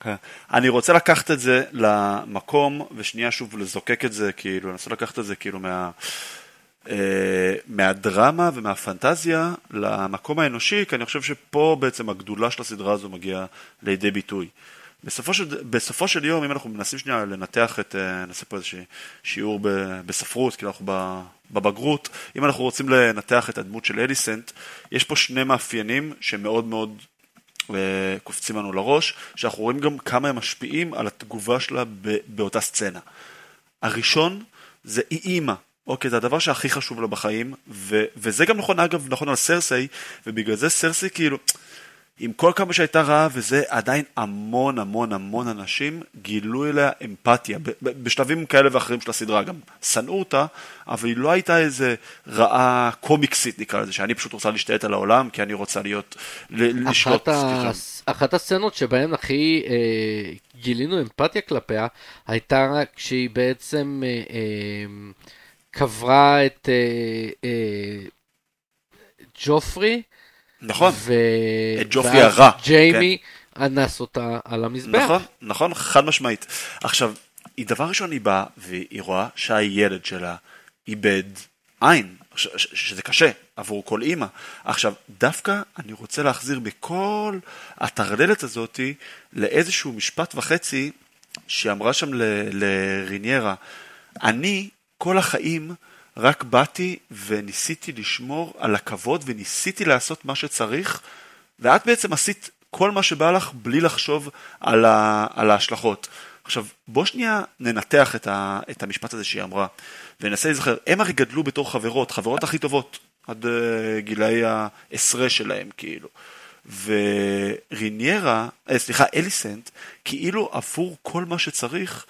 כן. אני רוצה לקחת את זה למקום, ושנייה שוב לזוקק את זה, כאילו, לנסות לקחת את זה כאילו מה... אה, מהדרמה ומהפנטזיה למקום האנושי, כי אני חושב שפה בעצם הגדולה של הסדרה הזו מגיעה לידי ביטוי. בסופו של, בסופו של יום, אם אנחנו מנסים שנייה לנתח את, אה, נעשה פה איזשהו שיעור בספרות, כי אנחנו בבגרות, אם אנחנו רוצים לנתח את הדמות של אליסנט, יש פה שני מאפיינים שמאוד מאוד uh, קופצים לנו לראש, שאנחנו רואים גם כמה הם משפיעים על התגובה שלה באותה סצנה. הראשון זה היא אימא. אוקיי, זה הדבר שהכי חשוב לה בחיים, וזה גם נכון, אגב, נכון על סרסי, ובגלל זה סרסי כאילו, עם כל כמה שהייתה רעה וזה, עדיין המון המון המון אנשים גילו אליה אמפתיה, בשלבים כאלה ואחרים של הסדרה גם. שנאו אותה, אבל היא לא הייתה איזה רעה קומיקסית נקרא לזה, שאני פשוט רוצה להשתלט על העולם, כי אני רוצה להיות, לשלוט, סליחה. אחת הסצנות שבהן הכי אה, גילינו אמפתיה כלפיה, הייתה כשהיא בעצם אה, אה, קברה את אה, אה, ג'ופרי, נכון, ו... את ג'ופי הרע. ג'יימי, אנס אותה על המזבח. נכון, נכון, חד משמעית. עכשיו, היא דבר ראשון היא באה והיא רואה שהילד שלה איבד עין, ש- ש- שזה קשה עבור כל אימא. עכשיו, דווקא אני רוצה להחזיר בכל הטרללת הזאתי לאיזשהו משפט וחצי שהיא אמרה שם לריניירה. אני כל החיים רק באתי וניסיתי לשמור על הכבוד וניסיתי לעשות מה שצריך, ואת בעצם עשית כל מה שבא לך בלי לחשוב על, ה, על ההשלכות. עכשיו, בוא שנייה ננתח את, ה, את המשפט הזה שהיא אמרה, וננסה להיזכר. הם הרי גדלו בתור חברות, חברות הכי טובות, עד uh, גילאי העשרה שלהם, כאילו. וריניירה, אה, סליחה, אליסנט, כאילו עבור כל מה שצריך,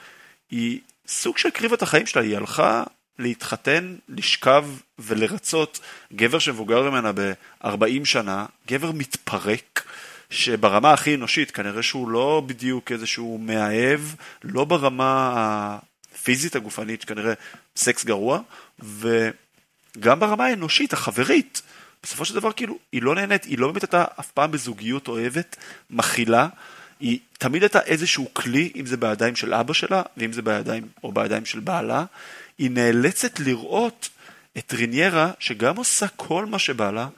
היא סוג שהקריבה את החיים שלה, היא הלכה להתחתן, לשכב ולרצות גבר שמבוגר ממנה ב-40 שנה, גבר מתפרק, שברמה הכי אנושית, כנראה שהוא לא בדיוק איזשהו מאהב, לא ברמה הפיזית הגופנית, כנראה סקס גרוע, וגם ברמה האנושית, החברית. בסופו של דבר, כאילו, היא לא נהנית, היא לא באמת הייתה אף פעם בזוגיות אוהבת, מכילה, היא תמיד הייתה איזשהו כלי, אם זה בידיים של אבא שלה, ואם זה בידיים או בידיים של בעלה, היא נאלצת לראות את ריניירה, שגם עושה כל מה שבא לה,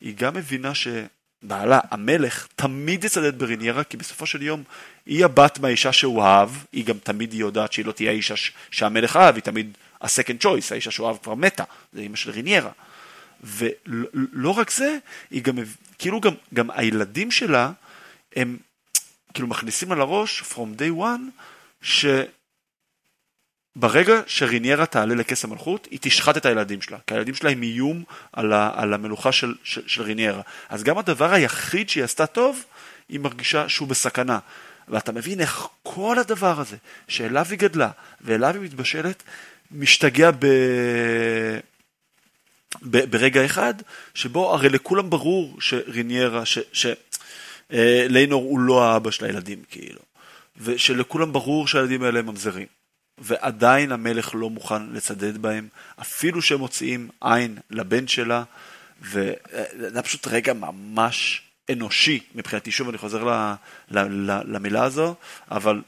היא גם מבינה שבעלה, המלך, תמיד יצדד בריניירה, כי בסופו של יום היא הבת מהאישה שהוא אהב, היא גם תמיד יודעת שהיא לא תהיה האישה שהמלך אהב, היא תמיד ה-second choice, האישה שהוא אהב כבר מתה, זה אימא של ריניירה. ולא רק זה, היא גם, כאילו גם, גם הילדים שלה, הם כאילו מכניסים על הראש, from day one, שברגע שריניירה תעלה לכס המלכות, היא תשחט את הילדים שלה, כי הילדים שלה הם איום על, ה, על המלוכה של, של, של ריניירה. אז גם הדבר היחיד שהיא עשתה טוב, היא מרגישה שהוא בסכנה. ואתה מבין איך כל הדבר הזה, שאליו היא גדלה ואליו היא מתבשלת, משתגע ב... ב... ברגע אחד, שבו הרי לכולם ברור שריניירה, ש... ש... אה, ליינור הוא לא האבא של הילדים כאילו, ושלכולם ברור שהילדים האלה הם ממזרים. ועדיין המלך לא מוכן לצדד בהם, אפילו שהם מוציאים עין לבן שלה, וזה היה פשוט רגע ממש אנושי מבחינתי. שוב, אני חוזר ל, ל, ל, למילה הזו, אבל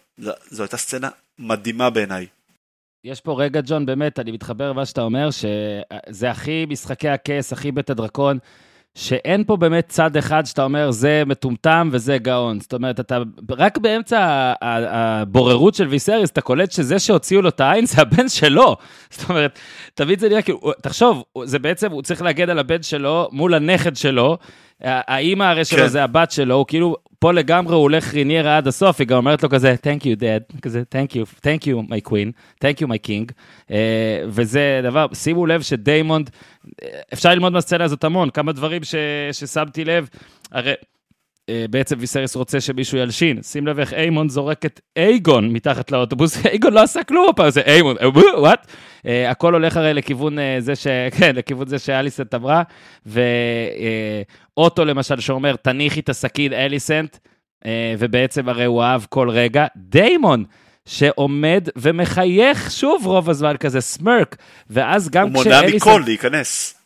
זו הייתה סצנה מדהימה בעיניי. יש פה רגע, ג'ון, באמת, אני מתחבר למה שאתה אומר, שזה הכי משחקי הכס, הכי בית הדרקון. שאין פה באמת צד אחד שאתה אומר, זה מטומטם וזה גאון. זאת אומרת, אתה רק באמצע הבוררות של ויסריס, אתה קולט שזה שהוציאו לו את העין זה הבן שלו. זאת אומרת, תמיד זה נראה כאילו, תחשוב, זה בעצם, הוא צריך להגן על הבן שלו מול הנכד שלו. האימא הרי שלו כן. זה הבת שלו, הוא כאילו, פה לגמרי הוא הולך ריניירה עד הסוף, היא גם אומרת לו כזה, Thank you, dad, כזה, Thank you, Thank you, my queen, Thank you, my king. Uh, וזה דבר, שימו לב שדיימונד, אפשר ללמוד מהסצנה הזאת המון, כמה דברים ש, ששמתי לב, הרי... אה, בעצם ויסריס רוצה שמישהו ילשין. שים לב איך איימון זורק את אייגון מתחת לאוטובוס, אייגון לא עשה כלום הפעם, זה איימון, וואט? אה, הכל הולך הרי לכיוון אה, זה ש... כן, לכיוון זה שאליסנט אמרה, ואוטו למשל שאומר, תניחי את הסכין אליסנט, ובעצם הרי הוא אהב כל רגע. דיימון, שעומד ומחייך שוב רוב הזמן כזה סמרק, ואז גם כשאליסנט... הוא מונע מכל להיכנס.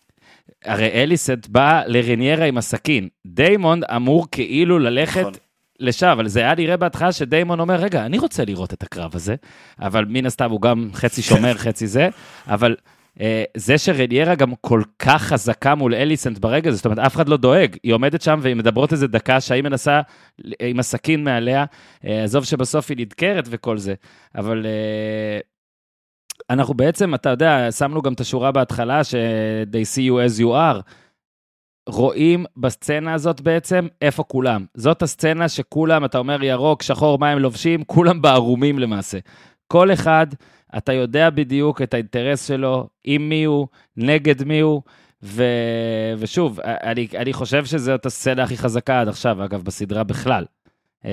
הרי אליסט בא לרניירה עם הסכין. דיימון אמור כאילו ללכת נכון. לשם, אבל זה היה נראה בהתחלה שדיימון אומר, רגע, אני רוצה לראות את הקרב הזה, אבל מן הסתם הוא גם חצי שומר, חצי זה, אבל אה, זה שרניירה גם כל כך חזקה מול אליסנט ברגע הזה, זאת אומרת, אף אחד לא דואג, היא עומדת שם והיא מדברות איזה דקה שהיא מנסה עם הסכין מעליה, אה, עזוב שבסוף היא נדקרת וכל זה, אבל... אה, אנחנו בעצם, אתה יודע, שמנו גם את השורה בהתחלה, ש-they see you as you are. רואים בסצנה הזאת בעצם איפה כולם. זאת הסצנה שכולם, אתה אומר ירוק, שחור, מה הם לובשים, כולם בערומים למעשה. כל אחד, אתה יודע בדיוק את האינטרס שלו, עם מי הוא, נגד מי הוא, ו... ושוב, אני, אני חושב שזאת הסצנה הכי חזקה עד עכשיו, אגב, בסדרה בכלל. אה,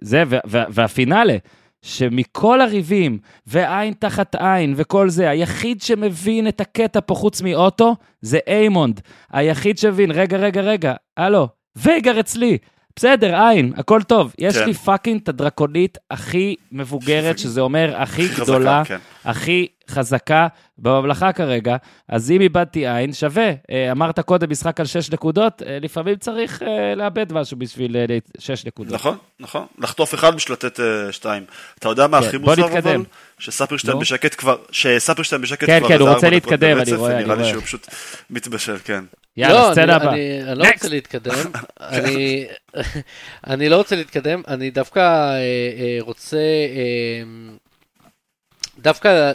זה, והפינאלה. שמכל הריבים, ועין תחת עין וכל זה, היחיד שמבין את הקטע פה חוץ מאוטו, זה איימונד. היחיד שמבין, רגע, רגע, רגע, הלו, וייגר אצלי. בסדר, עין, הכל טוב. יש כן. לי fucking את הדרקונית הכי מבוגרת, שזה אומר הכי גדולה, כן. הכי חזקה בממלכה כרגע, אז אם איבדתי עין, שווה. אה, אמרת קודם משחק על 6 נקודות, אה, לפעמים צריך אה, לאבד משהו בשביל 6 נקודות. נכון, נכון. לחטוף אחד בשביל לתת 2. אתה יודע מה כן, הכי מוזר אבל? שספרשטיין בשקט כבר, שספרשטיין בשקט כן, כבר... כן, כן, הוא רוצה להתקדם, אני רואה, אני רואה. נראה לי שהוא פשוט מתבשל, כן. יאללה, סצנה הבאה. אני לא רוצה להתקדם, אני לא רוצה להתקדם, אני דווקא רוצה... דווקא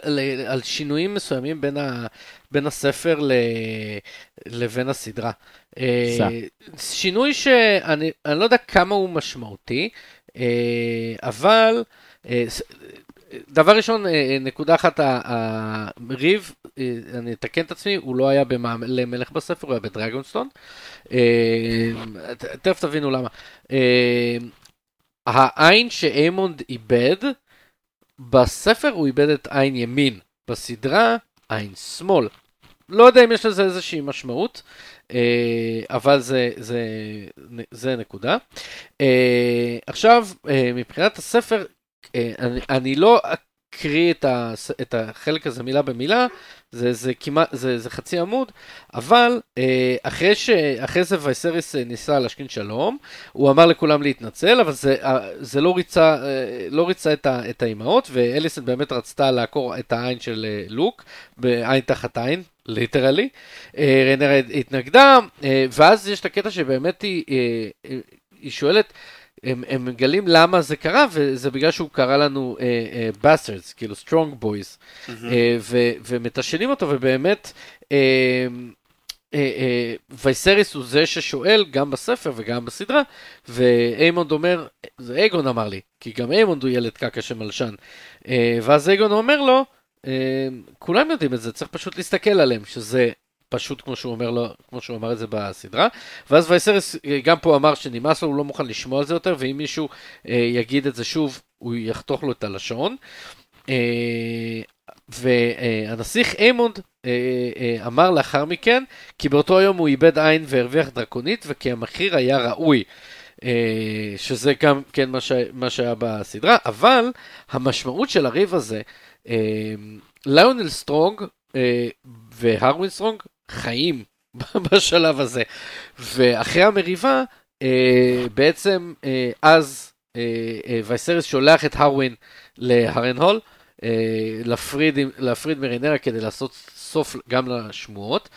על שינויים מסוימים בין, ה, בין הספר ל, לבין הסדרה. אה, שינוי שאני לא יודע כמה הוא משמעותי, אה, אבל אה, דבר ראשון, נקודה אחת, הריב, אני אתקן את עצמי, הוא לא היה למלך בספר, הוא היה בדרגונסטון. תכף תבינו למה. העין שאיימונד איבד, בספר הוא איבד את עין ימין, בסדרה עין שמאל. לא יודע אם יש לזה איזושהי משמעות, אה, אבל זה, זה, זה נקודה. אה, עכשיו, אה, מבחינת הספר, אני, אני לא אקריא את, ה, את החלק הזה מילה במילה, זה, זה כמעט, זה, זה חצי עמוד, אבל אה, אחרי, ש, אחרי זה וייסריס אה, ניסה להשכין שלום, הוא אמר לכולם להתנצל, אבל זה, אה, זה לא ריצה, לא ריצה את, את האימהות, ואליסון באמת רצתה לעקור את העין של לוק, בעין תחת עין, ליטרלי. רנר התנגדה, ואז יש את הקטע שבאמת היא, היא שואלת, הם, הם מגלים למה זה קרה, וזה בגלל שהוא קרא לנו bastards, אה, אה, כאילו Strong boys, mm-hmm. אה, ומתשאלים אותו, ובאמת, אה, אה, אה, וייסריס הוא זה ששואל גם בספר וגם בסדרה, ואיימונד אומר, זה אייגון אמר לי, כי גם איימונד הוא ילד קקה שמלשן, אה, ואז אייגון אומר לו, אה, כולם יודעים את זה, צריך פשוט להסתכל עליהם, שזה פשוט כמו שהוא אומר לו, כמו שהוא אמר את זה בסדרה. ואז וייסרס אה, גם פה אמר שנמאס לו, הוא לא מוכן לשמוע על זה יותר, ואם מישהו אה, יגיד את זה שוב, הוא יחתוך לו את הלשון. אה, והנסיך איימונד אה, אה, אמר לאחר מכן, כי באותו יום הוא איבד עין והרוויח דרקונית, וכי המחיר היה ראוי. אה, שזה גם כן מה, ש... מה שהיה בסדרה, אבל המשמעות של הריב הזה, אה, ליונל סטרונג אה, והרווין סטרונג חיים בשלב הזה. ואחרי המריבה, אה, בעצם אה, אז אה, אה, ויסריס שולח את הרווין להרנהול, אה, להפריד, להפריד מריניירה כדי לעשות סוף גם לשמועות.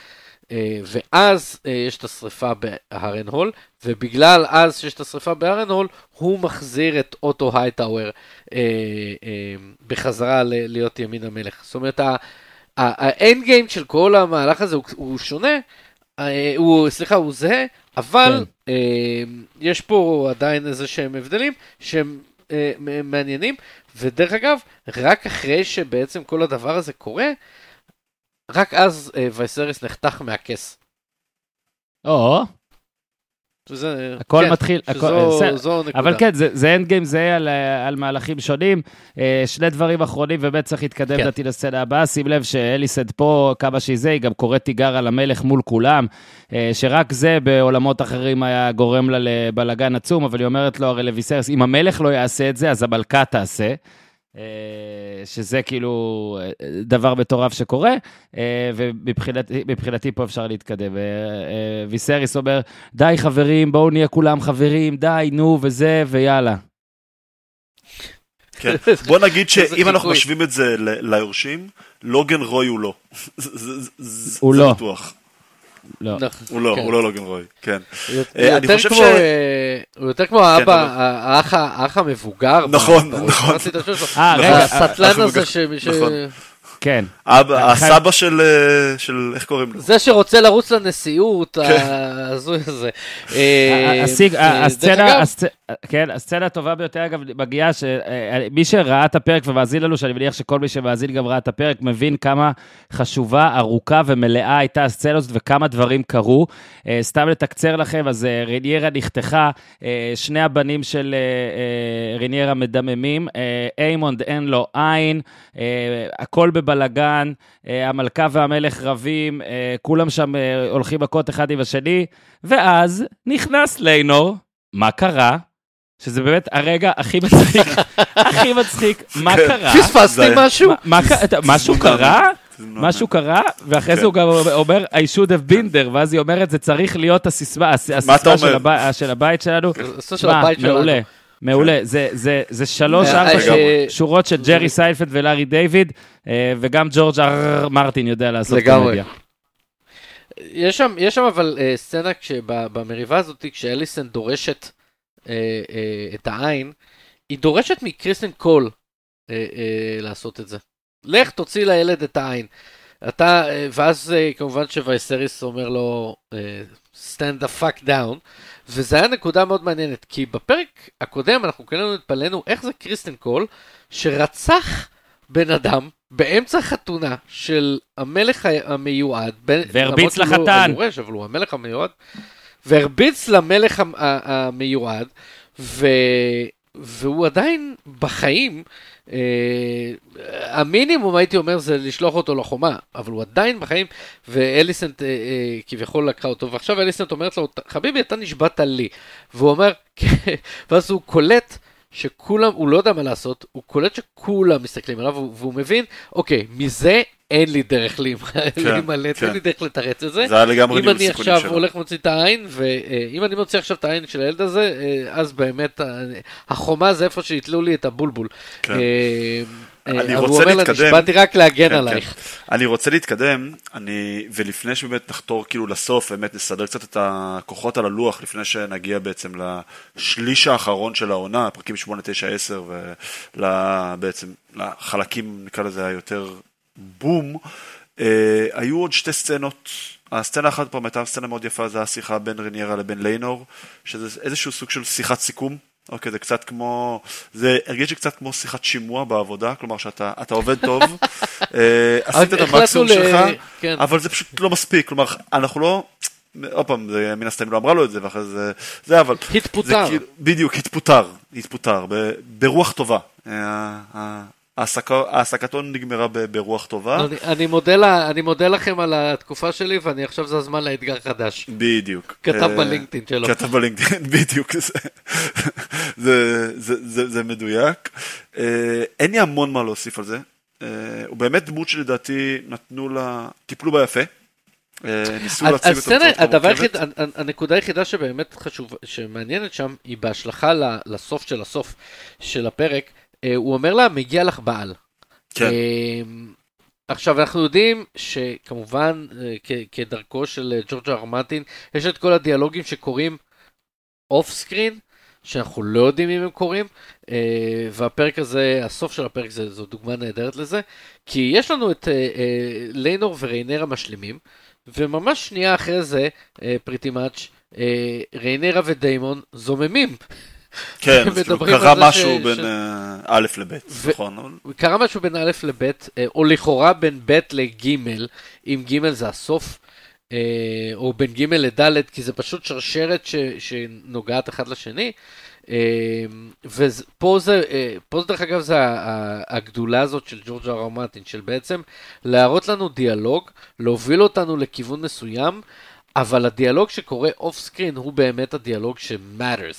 אה, ואז אה, יש את השריפה בהרנהול, ובגלל אז שיש את השריפה בהרנהול, הוא מחזיר את אוטו הייטאוור אה, בחזרה להיות ימין המלך. זאת אומרת, האנד גיים של כל המהלך הזה הוא, הוא שונה, אה, הוא, סליחה, הוא זהה, אבל כן. אה, יש פה עדיין איזה שהם הבדלים שהם אה, מעניינים, ודרך אגב, רק אחרי שבעצם כל הדבר הזה קורה, רק אז וייסריס נחתך מהכס. או, שזה, הכל כן, מתחיל, שזו, הכל, זו נקודה. אבל כן, זה, זה אנד גיים, זה על, על מהלכים שונים. אה, שני דברים אחרונים, באמת צריך להתקדם כן. לסצנה הבאה. שים לב שאליסד פה, כמה שהיא זה, היא גם קוראת תיגר על המלך מול כולם, אה, שרק זה בעולמות אחרים היה גורם לה לבלגן עצום, אבל היא אומרת לו, הרי לויסרס, אם המלך לא יעשה את זה, אז המלכה תעשה. אה, שזה כאילו אה, דבר מטורף שקורה, אה, ומבחינתי פה אפשר להתקדם. ויסריס אומר, די חברים, בואו נהיה כולם חברים, די, נו, וזה, ויאללה. כן, בוא נגיד שאם אנחנו משווים את זה ליורשים, לוגן רוי הוא לא. הוא לא. לא. נכון, הוא לא, כן. הוא לא לוגן רוי, כן. אה, אני חושב ש... אה, הוא יותר כמו האבא, כן, האח המבוגר. נכון, נכון. אה, רגע, הסטלן הזה ש... נכון. כן. הסבא של, אה, של, איך קוראים לו? זה שרוצה לרוץ לנשיאות, כן. ההזוי הזה. אה, אה, הסצנה, כן, הסצנה הטובה ביותר, אגב, מגיעה שמי שראה את הפרק ומאזין לנו, שאני מניח שכל מי שמאזין גם ראה את הפרק, מבין כמה חשובה, ארוכה ומלאה הייתה הסצנה הזאת וכמה דברים קרו. סתם לתקצר לכם, אז ריניירה נחתכה, שני הבנים של ריניירה מדממים, איימונד אין לו עין, הכל בבלגן. אה, המלכה והמלך רבים, אה, כולם שם אה, הולכים מכות אחד עם השני, ואז נכנס ליינור, מה קרה? שזה באמת הרגע הכי מצחיק, הכי מצחיק, מה כן. קרה? פספסתי משהו? מה- מה ק- משהו קרה? משהו קרה, ואחרי זה כן. הוא גם אומר, I should have been there, ואז היא אומרת, זה צריך להיות הסיסמה הסיסמה של הבית שלנו. מה. מעולה, מעולה. זה- זה- שלוש, אה, ארבע אה, אה, שורות של ג'רי סיינפלד ולארי דיוויד, וגם ג'ורג' אר מרטין יודע לעשות. קומדיה. יש שם, יש שם אבל סצנה במריבה הזאת, כשאליסן דורשת אה, אה, את העין, היא דורשת מקריסטין קול אה, אה, לעשות את זה. לך תוציא לילד את העין. אתה, אה, ואז אה, כמובן שוויסריס אומר לו, אה, stand the fuck down, וזה היה נקודה מאוד מעניינת, כי בפרק הקודם אנחנו כולנו התפלאנו איך זה קריסטין קול, שרצח בן אדם באמצע חתונה של המלך המיועד, והרביץ לא לחתן. היורש, אבל הוא המלך המיועד, והרביץ למלך המיועד, ו... והוא עדיין בחיים, אה, המינימום הייתי אומר זה לשלוח אותו לחומה, אבל הוא עדיין בחיים, ואליסנט אה, אה, כביכול לקחה אותו, ועכשיו אליסנט אומרת לו, חביבי אתה נשבעת לי, והוא אומר, "כן." ואז הוא קולט שכולם, הוא לא יודע מה לעשות, הוא קולט שכולם מסתכלים עליו, והוא- והוא מבין, אוקיי, מזה אין לי דרך להימלט, כן. אין לי דרך לתרץ את זה. זה היה לגמרי אם אני עכשיו שלו. הולך ומוציא את העין, ואם אני מוציא עכשיו את העין של הילד הזה, אה, אז באמת אה, החומה זה איפה שיתלו לי את הבולבול. כן. אה, אני רוצה הוא אומר לה, להתקדם. נשבעתי רק להגן כן, עלייך. כן. אני רוצה להתקדם, אני, ולפני שבאמת נחתור כאילו לסוף, באמת נסדר קצת את הכוחות על הלוח, לפני שנגיע בעצם לשליש האחרון של העונה, פרקים 8, 9, 10, ובעצם לחלקים, נקרא לזה, היותר בום, אה, היו עוד שתי סצנות. הסצנה אחת פעם הייתה סצנה מאוד יפה, זה השיחה בין רניירה לבין ליינור, שזה איזשהו סוג של שיחת סיכום. אוקיי, זה קצת כמו, זה הרגיש לי קצת כמו שיחת שימוע בעבודה, כלומר שאתה אתה עובד טוב, אה, עשית את המקסימום שלך, כן. אבל זה פשוט לא מספיק, כלומר, אנחנו לא, עוד פעם, מן הסתם לא אמרה לו את זה, ואחרי זה, זה אבל, התפוטר. כאילו- בדיוק, התפוטר, התפוטר, ברוח טובה. אה, העסקתו נגמרה ברוח טובה. אני- אני מודה לה- אני מודה לכם על התקופה שלי, ואני עכשיו זה הזמן לאתגר חדש. בדיוק. כתב אה, בלינקדאין שלו. כתב בלינקדאין, בדיוק. זה, זה, זה, זה, זה מדויק. אה, אין לי המון מה להוסיף על זה. אה, הוא באמת דמות שלדעתי נתנו לה, טיפלו בה יפה. אה, ניסו להציג בצורה הדבר. היחיד, הנ- הנקודה היחידה שבאמת חשוב, שמעניינת שם, היא בהשלכה לסוף של הסוף של הפרק. אה, הוא אומר לה, מגיע לך בעל. כן, אה, עכשיו אנחנו יודעים שכמובן אה, כ- כדרכו של אה, ג'ורג' אר מרטין יש את כל הדיאלוגים שקורים off screen שאנחנו לא יודעים אם הם קורים והפרק הזה הסוף של הפרק זה, זו דוגמה נהדרת לזה כי יש לנו את ליינור וריניירה משלימים וממש שנייה אחרי זה pretty much ריניירה ודיימון זוממים כן, קרה משהו ש- בין ש- אה, א' לב', ו- נכון. קרה משהו בין א' לב', אה, או לכאורה בין ב' לג', אם ג' זה הסוף, אה, או בין ג' לד', כי זה פשוט שרשרת ש, שנוגעת אחד לשני. אה, ופה זה, אה, פה זה דרך אגב זה הגדולה הזאת של ג'ורג' אר מרטין, של בעצם להראות לנו דיאלוג, להוביל אותנו לכיוון מסוים, אבל הדיאלוג שקורה אוף סקרין הוא באמת הדיאלוג. אה, אה,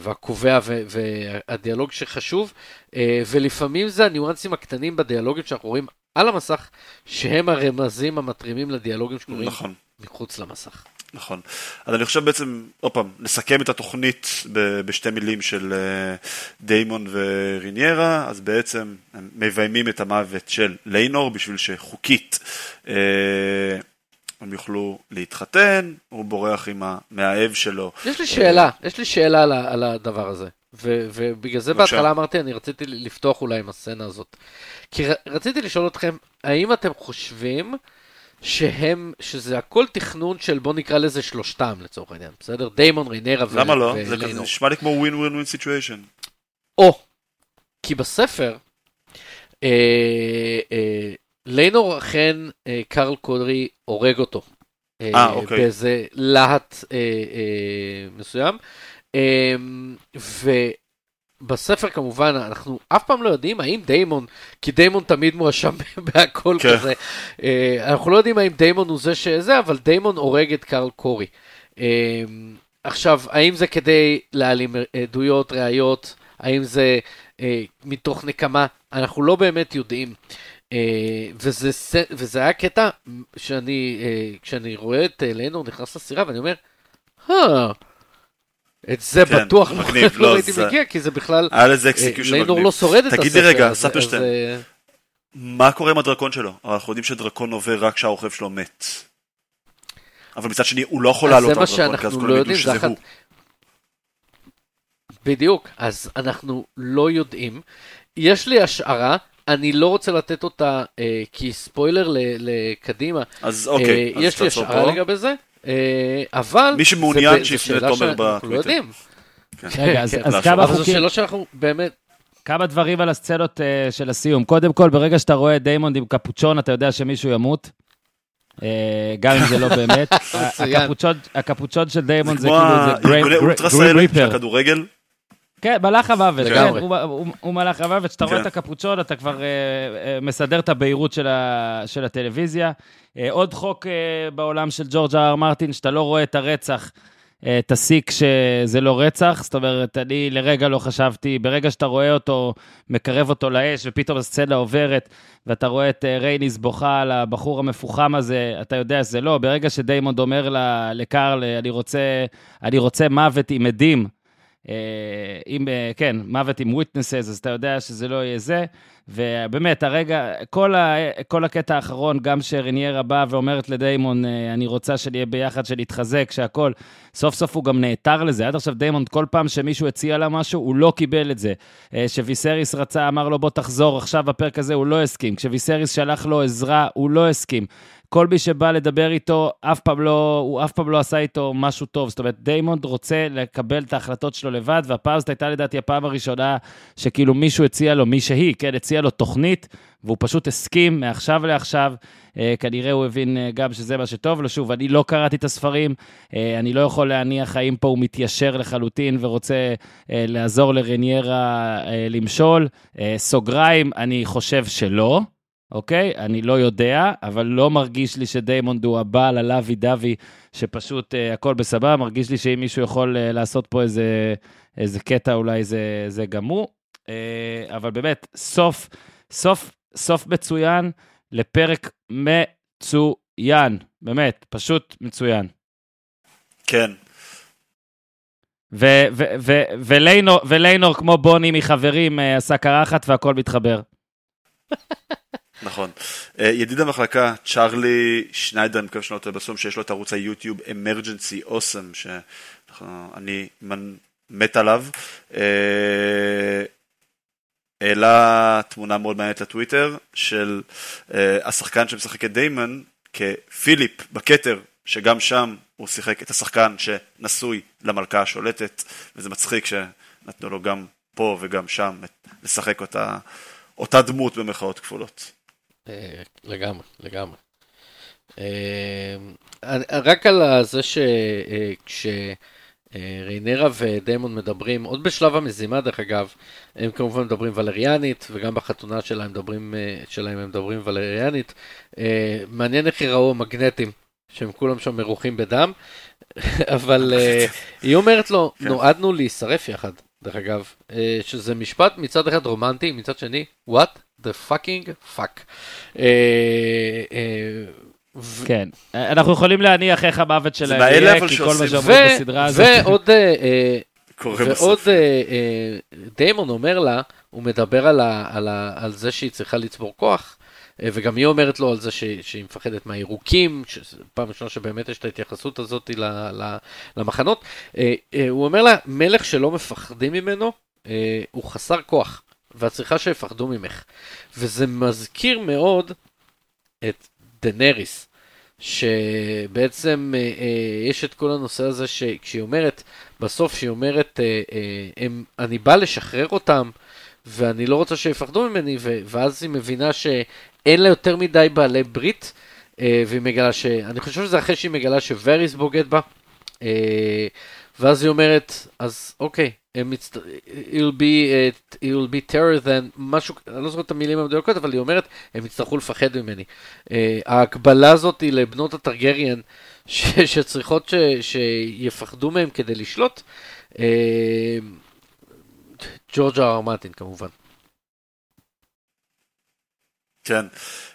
והקובע ו- והדיאלוג שחשוב, אה, ולפעמים זה הניואנסים הקטנים בדיאלוגים שאנחנו רואים על המסך, שהם הרמזים המתרימים לדיאלוגים שקורים נכון. מחוץ למסך. נכון. אז אני חושב בעצם, עוד פעם, נסכם את התוכנית ב- בשתי מילים של אה, דיימון וריניירה, אז בעצם הם מביימים את המוות של ליינור בשביל שחוקית אה, הם יוכלו להתחתן, הוא בורח עם המאהב שלו. יש לי שאלה, יש לי שאלה על, על הדבר הזה. ו- ובגלל זה בבקשה. בהתחלה אמרתי, אני רציתי לפתוח אולי עם הסצנה הזאת. כי ר- רציתי לשאול אתכם, האם אתם חושבים שהם, שזה הכל תכנון של בוא נקרא לזה שלושתם לצורך העניין, בסדר? דיימון, ריניירה ו- למה לא? זה כזה. נשמע לי כמו win win win situation. או, כי בספר, אה, אה, ליינור אכן, אה, קארל קוררי הורג אותו. אה, אוקיי. באיזה להט אה, אה, מסוים. אה, ובספר כמובן אנחנו אף פעם לא יודעים האם דיימון, כי דיימון תמיד מואשם בהכל כן. כזה, אה, אנחנו לא יודעים האם דיימון הוא זה שזה, אבל דיימון הורג את קרל קורי. אה, עכשיו, האם זה כדי להעלים עדויות, ראיות? האם זה אה, מתוך נקמה? אנחנו לא באמת יודעים. אה, וזה, וזה היה קטע שאני, אה, כשאני רואה את אה, ליינור נכנס לסירה ואני אומר, את זה כן, בטוח מגניב, לא, לא הייתי זה... מגיע, כי זה בכלל, היה לזה execution מגניב. ליינור לא שורד את הספר. תגיד לי רגע, ספרשטיין, אז... מה קורה עם הדרקון שלו? אנחנו יודעים שדרקון עובר רק כשהרוכב שלו מת. אבל מצד שני, הוא לא יכול לעלות על דרקון, כי אז כולם לא ידעו שזה הוא. בדיוק, אז אנחנו לא יודעים. יש לי השערה אני לא רוצה לתת אותה אה, כי לקדימה. אז אוקיי, אה, אז יש לי השערה לגבי זה, אה, אבל... מי שמעוניין שיפנה לתומר בטוויטר. אנחנו לא יודעים. כן. רגע, אז, אז כמה חוקים... אבל זו שאלה שאנחנו באמת... כמה דברים על הסצנות uh, של הסיום. קודם כל, ברגע שאתה רואה את דיימונד עם קפוצ'ון, אתה יודע שמישהו ימות. Uh, גם אם זה לא באמת. הקפוצ'ון של דיימונד זה כאילו, זה גריים ריפר. ארגוני אולטרסייל של הכדורגל. כן, מלאך המוות, כן, הוא, הוא, הוא מלאך המוות, כשאתה כן. רואה את הקפוצ'ון, אתה כבר uh, uh, מסדר את הבהירות של, ה, של הטלוויזיה. Uh, עוד חוק uh, בעולם של ג'ורג' אר מרטין, שאתה לא רואה את הרצח, uh, תסיק שזה לא רצח, זאת אומרת, אני לרגע לא חשבתי, ברגע שאתה רואה אותו, מקרב אותו לאש, ופתאום הסצנה עוברת, ואתה רואה את uh, רייניס בוכה על הבחור המפוחם הזה, אתה יודע שזה לא. ברגע שדיימונד אומר לקרל, אני רוצה, אני רוצה מוות עם עדים, אם, אה, אה, כן, מוות עם witnesses, אז אתה יודע שזה לא יהיה זה. ובאמת, הרגע, כל, ה, כל הקטע האחרון, גם שרניירה באה ואומרת לדיימון, אה, אני רוצה שנהיה ביחד, שנתחזק, שהכול, סוף סוף הוא גם נעתר לזה. עד עכשיו דיימון, כל פעם שמישהו הציע לה משהו, הוא לא קיבל את זה. שוויסריס רצה, אמר לו, בוא תחזור עכשיו בפרק הזה, הוא לא הסכים. כשוויסריס שלח לו עזרה, הוא לא הסכים. כל מי שבא לדבר איתו, אף פעם לא, הוא אף פעם לא עשה איתו משהו טוב. זאת אומרת, דיימון רוצה לקבל את ההחלטות שלו לבד, והפעם זאת הייתה לדעתי הפעם הראשונה שכאילו מישהו הציע לו, מי שהיא, כן, הציע לו תוכנית, והוא פשוט הסכים מעכשיו לעכשיו. אה, כנראה הוא הבין אה, גם שזה מה שטוב לו. שוב, אני לא קראתי את הספרים, אה, אני לא יכול להניח האם פה הוא מתיישר לחלוטין ורוצה אה, לעזור לריניירה אה, למשול. אה, סוגריים, אני חושב שלא. אוקיי? אני לא יודע, אבל לא מרגיש לי שדיימונד הוא הבעל הלוי דווי, שפשוט uh, הכל בסבבה, מרגיש לי שאם מישהו יכול uh, לעשות פה איזה, איזה קטע, אולי זה, זה גם הוא. Uh, אבל באמת, סוף, סוף, סוף מצוין לפרק מצוין. באמת, פשוט מצוין. כן. וליינור, כמו בוני מחברים, עשה קרחת והכל מתחבר. נכון. אה, ידיד המחלקה, צ'ארלי שניידר, אני מקווה שאני לא טועה בסום, שיש לו את ערוץ היוטיוב אמרג'נסי אוסם, שאני מת עליו. אה, העלה תמונה מאוד מעניינת לטוויטר של אה, השחקן שמשחק את דיימון כפיליפ בכתר, שגם שם הוא שיחק את השחקן שנשוי למלכה השולטת, וזה מצחיק שנתנו לו גם פה וגם שם לשחק אותה, אותה דמות במרכאות כפולות. אה, לגמרי, לגמרי. אה, רק על זה שכשריינרה אה, ודיימון מדברים, עוד בשלב המזימה דרך אגב, הם כמובן מדברים ולריאנית, וגם בחתונה שלהם מדברים, שלהם הם מדברים ולריאנית. מעניין איך יראו המגנטים, שהם כולם שם מרוחים בדם, אבל היא אומרת לו, כן. נועדנו להישרף יחד, דרך אגב, שזה משפט מצד אחד רומנטי, מצד שני, what the fucking fuck. אה, אה, כן, אנחנו יכולים להניח איך המוות שלהם יהיה, כי כל מה שאומרים בסדרה הזאת. ועוד, אה, ועוד דיימון אומר לה, הוא מדבר על זה שהיא צריכה לצבור כוח, וגם היא אומרת לו על זה שהיא מפחדת מהירוקים, פעם ראשונה שבאמת יש את ההתייחסות הזאת למחנות. הוא אומר לה, מלך שלא מפחדים ממנו, הוא חסר כוח. ואת צריכה שיפחדו ממך. וזה מזכיר מאוד את דנריס, שבעצם אה, אה, יש את כל הנושא הזה שכשהיא אומרת, בסוף שהיא אומרת, אה, אה, הם, אני בא לשחרר אותם, ואני לא רוצה שיפחדו ממני, ו, ואז היא מבינה שאין לה יותר מדי בעלי ברית, אה, והיא מגלה ש... אני חושב שזה אחרי שהיא מגלה שווריס בוגד בה, אה, ואז היא אומרת, אז אוקיי, it'll be, it will be terror than משהו, אני לא זוכר את המילים המדויקות, אבל היא אומרת, הם יצטרכו לפחד ממני. Uh, ההקבלה הזאת היא לבנות הטרגריאן, ש... שצריכות ש... שיפחדו מהם כדי לשלוט. Uh, ג'ורג'ה ארמטין כמובן. כן.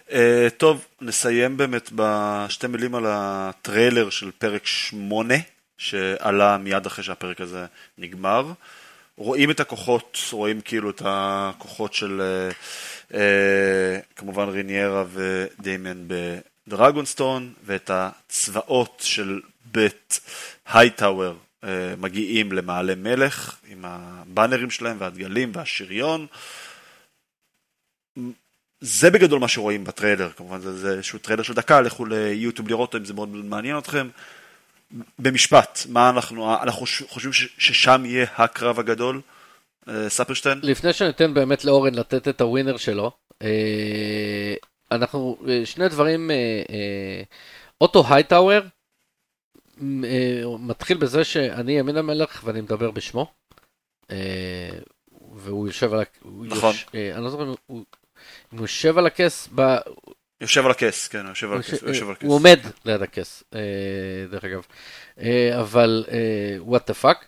Uh, טוב, נסיים באמת בשתי מילים על הטריילר של פרק שמונה. שעלה מיד אחרי שהפרק הזה נגמר. רואים את הכוחות, רואים כאילו את הכוחות של אה, אה, כמובן ריניירה ודיימן בדרגונסטון, ואת הצבאות של בית הייטאוור אה, מגיעים למעלה מלך עם הבאנרים שלהם והדגלים והשריון. זה בגדול מה שרואים בטריילר, כמובן זה, איזשהו טריילר של דקה, לכו ליוטיוב לראות אם זה מאוד מעניין אתכם. במשפט, מה אנחנו, אנחנו חושבים ששם יהיה הקרב הגדול? אה, ספרשטיין? לפני שניתן באמת לאורן לתת את ה winner שלו, אה, אנחנו, אה, שני דברים, אוטו הייטאוור מתחיל בזה שאני יד ימין המלך ואני מדבר בשמו, והוא יושב על, נכון. אני לא זוכר אם הוא יושב על הכס, יושב על הכס, כן, יושב על הכס. הוא עומד ליד הכס, אה, דרך אגב. אה, אבל what the fuck.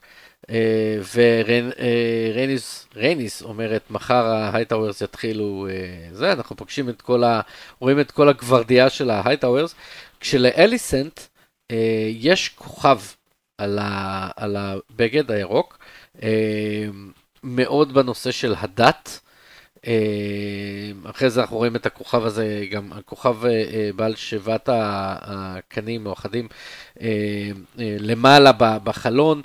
ורייניס רייניס אומרת, מחר ההייטאוורס יתחילו זה, אנחנו פוגשים את כל ה... רואים את כל הגוורדיה של ההייטאוורס, כשלאליסנט יש כוכב על, ה, על הבגד הירוק, מאוד בנושא של הדת. אה, אחרי זה אנחנו רואים את הכוכב הזה, גם הכוכב אה, אה, בעל שבעת הקנים או אחדים למעלה בחלון,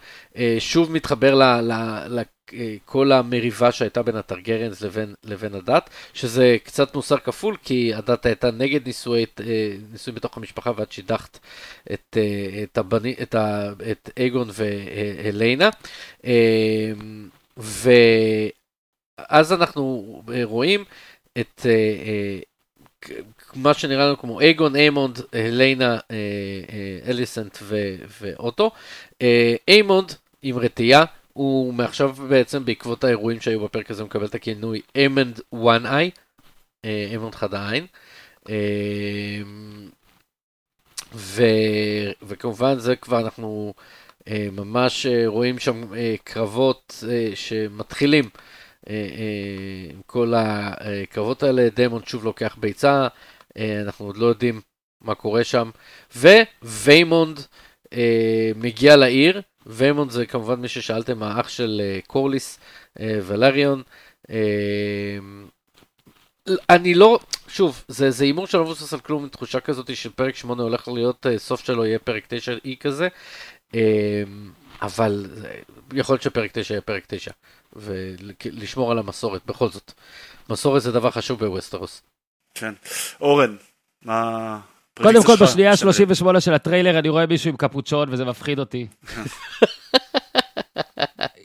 שוב מתחבר לכל המריבה שהייתה בין הטרגריאנס לבין, לבין הדת, שזה קצת מוסר כפול, כי הדת הייתה נגד נישואי, נישואי בתוך המשפחה ואת שידכת את, את, הבני, את, ה, את אייגון והליינה. ו... אז אנחנו אה, רואים את אה, אה, מה שנראה לנו כמו אייגון, איימונד, הליינה, אליסנט ואוטו. איימונד עם רתיעה, הוא מעכשיו בעצם בעקבות האירועים שהיו בפרק הזה מקבל את הכינוי איימונד One-Eye, איימונד חד העין. ו, וכמובן זה כבר אנחנו ממש רואים שם קרבות שמתחילים עם כל הקרבות האלה, דיימון שוב לוקח ביצה, אה, אנחנו עוד לא יודעים מה קורה שם, ויימונד מגיע לעיר, ויימונד זה כמובן מי ששאלתם, האח של קורליס ולריון. אני לא, שוב, זה הימור שלא מבוסס על כלום, תחושה כזאת של פרק 8 הולך להיות, סוף שלו יהיה פרק 9 אי כזה, אבל יכול להיות שפרק 9 יהיה פרק 9. ולשמור על המסורת, בכל זאת. מסורת זה דבר חשוב בווסטרוס. כן. אורן, מה... קודם כל, בשנייה ה-38 של הטריילר אני רואה מישהו עם קפוצ'ון וזה מפחיד אותי.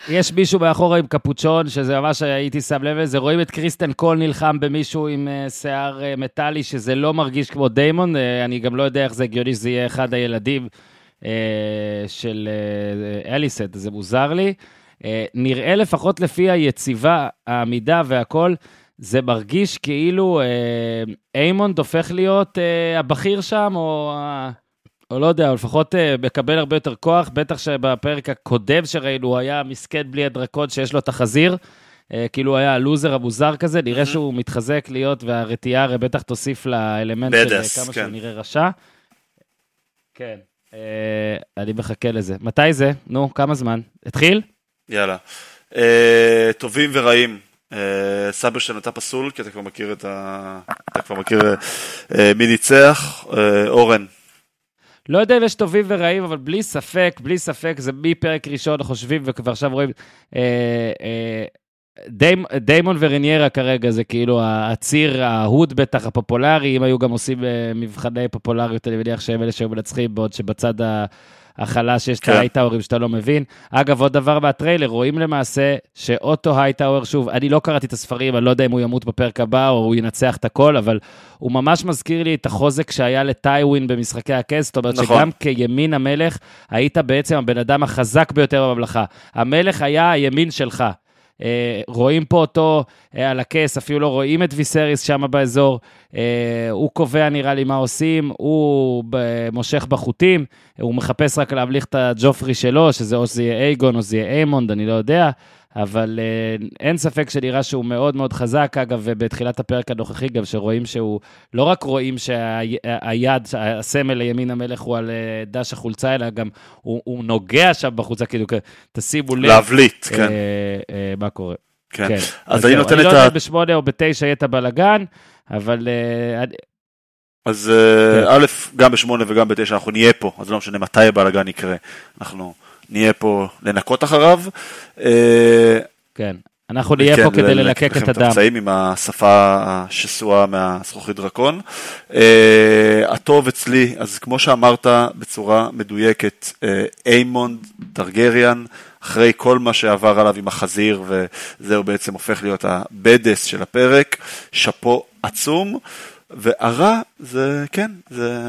יש מישהו מאחורה עם קפוצ'ון, שזה ממש הייתי שם לב לזה, רואים את קריסטן קול נלחם במישהו עם uh, שיער uh, מטאלי, שזה לא מרגיש כמו דיימון, uh, אני גם לא יודע איך זה הגיוני שזה יהיה אחד הילדים של אליסט, זה מוזר לי. אה, נראה לפחות לפי היציבה, העמידה והכל, זה מרגיש כאילו אה, איימונד הופך להיות אה, הבכיר שם, או, או לא יודע, או לפחות מקבל הרבה יותר כוח, בטח שבפרק הקודם שראינו הוא היה מסכן בלי הדרקון שיש לו את החזיר. כאילו הוא היה הלוזר המוזר כזה, נראה שהוא מתחזק להיות, והרתיעה הרי בטח תוסיף לאלמנט של כמה כן. שהוא נראה רשע. כן, אני מחכה לזה. מתי זה? נו, כמה זמן? התחיל? יאללה. אה, טובים ורעים. אה, סברשטיין אתה פסול, כי אתה כבר מכיר את ה... אתה כבר מכיר אה, מי ניצח. אה, אורן. לא יודע אם יש טובים ורעים, אבל בלי ספק, בלי ספק, זה מפרק ראשון חושבים, וכבר עכשיו רואים... אה, אה, דיימ, דיימון וריניירה כרגע זה כאילו הציר, ההוד בטח הפופולרי, אם היו גם עושים אה, מבחני פופולריות, אני מניח שהם אלה שהיו מנצחים, בעוד שבצד ה... החלש, יש כן. את ההייטאורים שאתה לא מבין. אגב, עוד דבר מהטריילר, רואים למעשה שאוטו הייטאוור, שוב, אני לא קראתי את הספרים, אני לא יודע אם הוא ימות בפרק הבא או הוא ינצח את הכל, אבל הוא ממש מזכיר לי את החוזק שהיה לטיווין במשחקי הכס, זאת אומרת נכון. שגם כימין המלך, היית בעצם הבן אדם החזק ביותר בממלכה. המלך היה הימין שלך. אה, רואים פה אותו אה, על הכס, אפילו לא רואים את ויסריס שם באזור. אה, הוא קובע, נראה לי, מה עושים, הוא מושך בחוטים, הוא מחפש רק להבליך את הג'ופרי שלו, שזה או שזה יהיה אייגון או שזה יהיה איימונד, אני לא יודע. אבל uh, אין ספק שנראה שהוא מאוד מאוד חזק, אגב, ובתחילת הפרק הנוכחי גם שרואים שהוא, לא רק רואים שהיד, שה, הסמל לימין המלך הוא על uh, דש החולצה, אלא גם הוא, הוא נוגע שם בחולצה, כאילו, תשימו לב. להבליט, uh, כן. Uh, uh, מה קורה. כן. כן. אז, אז אני נותן את ה... אני לא יודע אם בשמונה או בתשע יהיה את הבלאגן, אבל... Uh, אז כן. א', גם בשמונה וגם בתשע אנחנו נהיה פה, אז לא משנה מתי הבלאגן יקרה. אנחנו... נהיה פה לנקות אחריו. אה, כן, אנחנו נהיה כן, פה כדי ללקק את הדם. פצעים עם השפה השסועה מהזכוכית דרקון. אה, הטוב אצלי, אז כמו שאמרת בצורה מדויקת, אה, איימונד אה, טרגריאן, אחרי כל מה שעבר עליו עם החזיר, וזהו בעצם הופך להיות ה badass של הפרק, שאפו עצום. והרע זה, כן, זה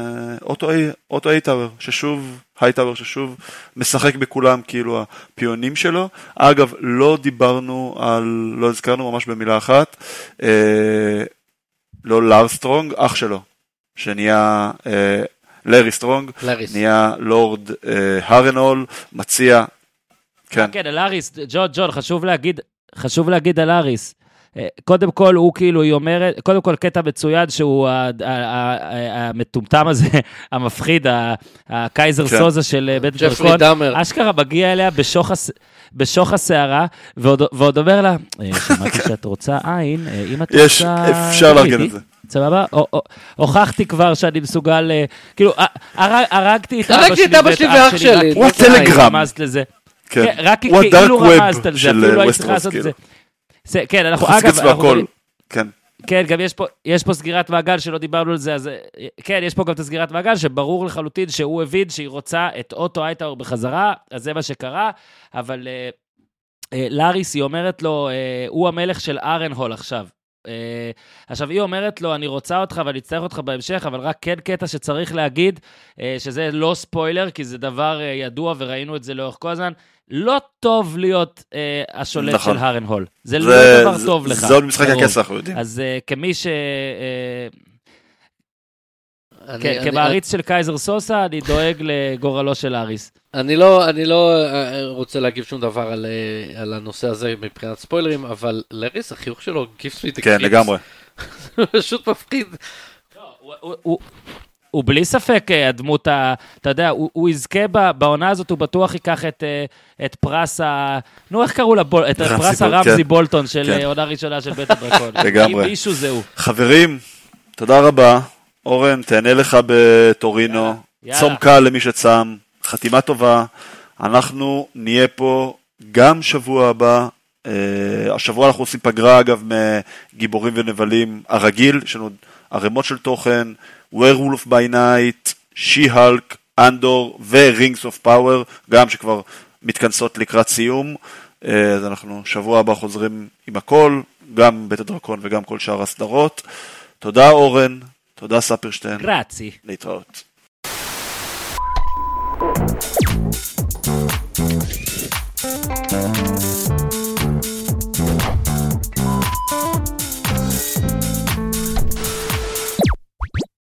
אוטו הייטאוור, ששוב, הייטאוור ששוב משחק בכולם, כאילו הפיונים שלו. אגב, לא דיברנו על, לא הזכרנו ממש במילה אחת, אה, לא לאר סטרונג, אח שלו, שנהיה אה, לארי סטרונג, לריס. נהיה לורד אה, הרנהול, מציע, כן. כן, על לאריס, ג'ון, ג'ון, חשוב להגיד, חשוב להגיד על אריס. אה, קודם כל, הוא כאילו, היא אומרת, קודם כל קטע מצוין שהוא המטומטם הזה, המפחיד, הקייזר כן. סוזה של אה, בית דרקון, אשכרה מגיע אליה בשוך הסערה, ועוד אומר לה, אה, שמעתי שאת רוצה עין, אם את יש, רוצה... יש, אפשר לארגן את זה. סבבה? הוכחתי כבר שאני מסוגל, כאילו, הרגתי את אבא שלי ואח שלי. הוא הטלגרם. כן. רק כאילו רמזת על זה, אפילו לא היית צריכה לעשות את זה. זה, כן, אנחנו, אגב, אנחנו... כן. כן, גם יש פה, יש פה סגירת מעגל שלא דיברנו על זה, אז כן, יש פה גם את הסגירת מעגל, שברור לחלוטין שהוא הבין שהיא רוצה את אוטו הייטאור בחזרה, אז זה מה שקרה, אבל אה, אה, לאריס, היא אומרת לו, אה, הוא המלך של ארן הול עכשיו. Uh, עכשיו, היא אומרת לו, אני רוצה אותך ואני אצטרך אותך בהמשך, אבל רק כן קטע שצריך להגיד, uh, שזה לא ספוילר, כי זה דבר uh, ידוע וראינו את זה לאורך כל הזמן. לא טוב להיות אה, השולט נכון. של הארן הול. זה, זה לא דבר זה, טוב לך. זה עוד משחק הכס, אנחנו יודעים. אז אה, כמי ש... אה, אני, כמעריץ אני, של קייזר סוסה, אני דואג לגורלו של אריס. אני לא, אני לא אה, רוצה להגיב שום דבר על, אה, על הנושא הזה מבחינת ספוילרים, אבל לאריס, החיוך שלו, גיפס לי את כן, לגמרי. זה פשוט מפחיד. לא, הוא, הוא, הוא בלי ספק אה, הדמות, ה, אתה יודע, הוא, הוא יזכה בעונה הזאת, הוא בטוח ייקח את, את פרס ה... נו, איך קראו לה? את פרס הרמזי כן. בולטון של כן. עונה ראשונה של בית הדרקון. לגמרי. אם מישהו זהו. חברים, תודה רבה. אורן, תהנה לך בטורינו. צום קל למי שצם, חתימה טובה. אנחנו נהיה פה גם שבוע הבא. Uh, השבוע אנחנו עושים פגרה, אגב, מגיבורים ונבלים הרגיל, יש לנו ערימות של תוכן. Werewolf by Night, She-Hulk, אנדור ו-Rings of Power, גם שכבר מתכנסות לקראת סיום. אה, אז אנחנו שבוע הבא חוזרים עם הכל, גם בית הדרקון וגם כל שאר הסדרות. תודה אורן, תודה ספרשטיין. גרצי. להתראות.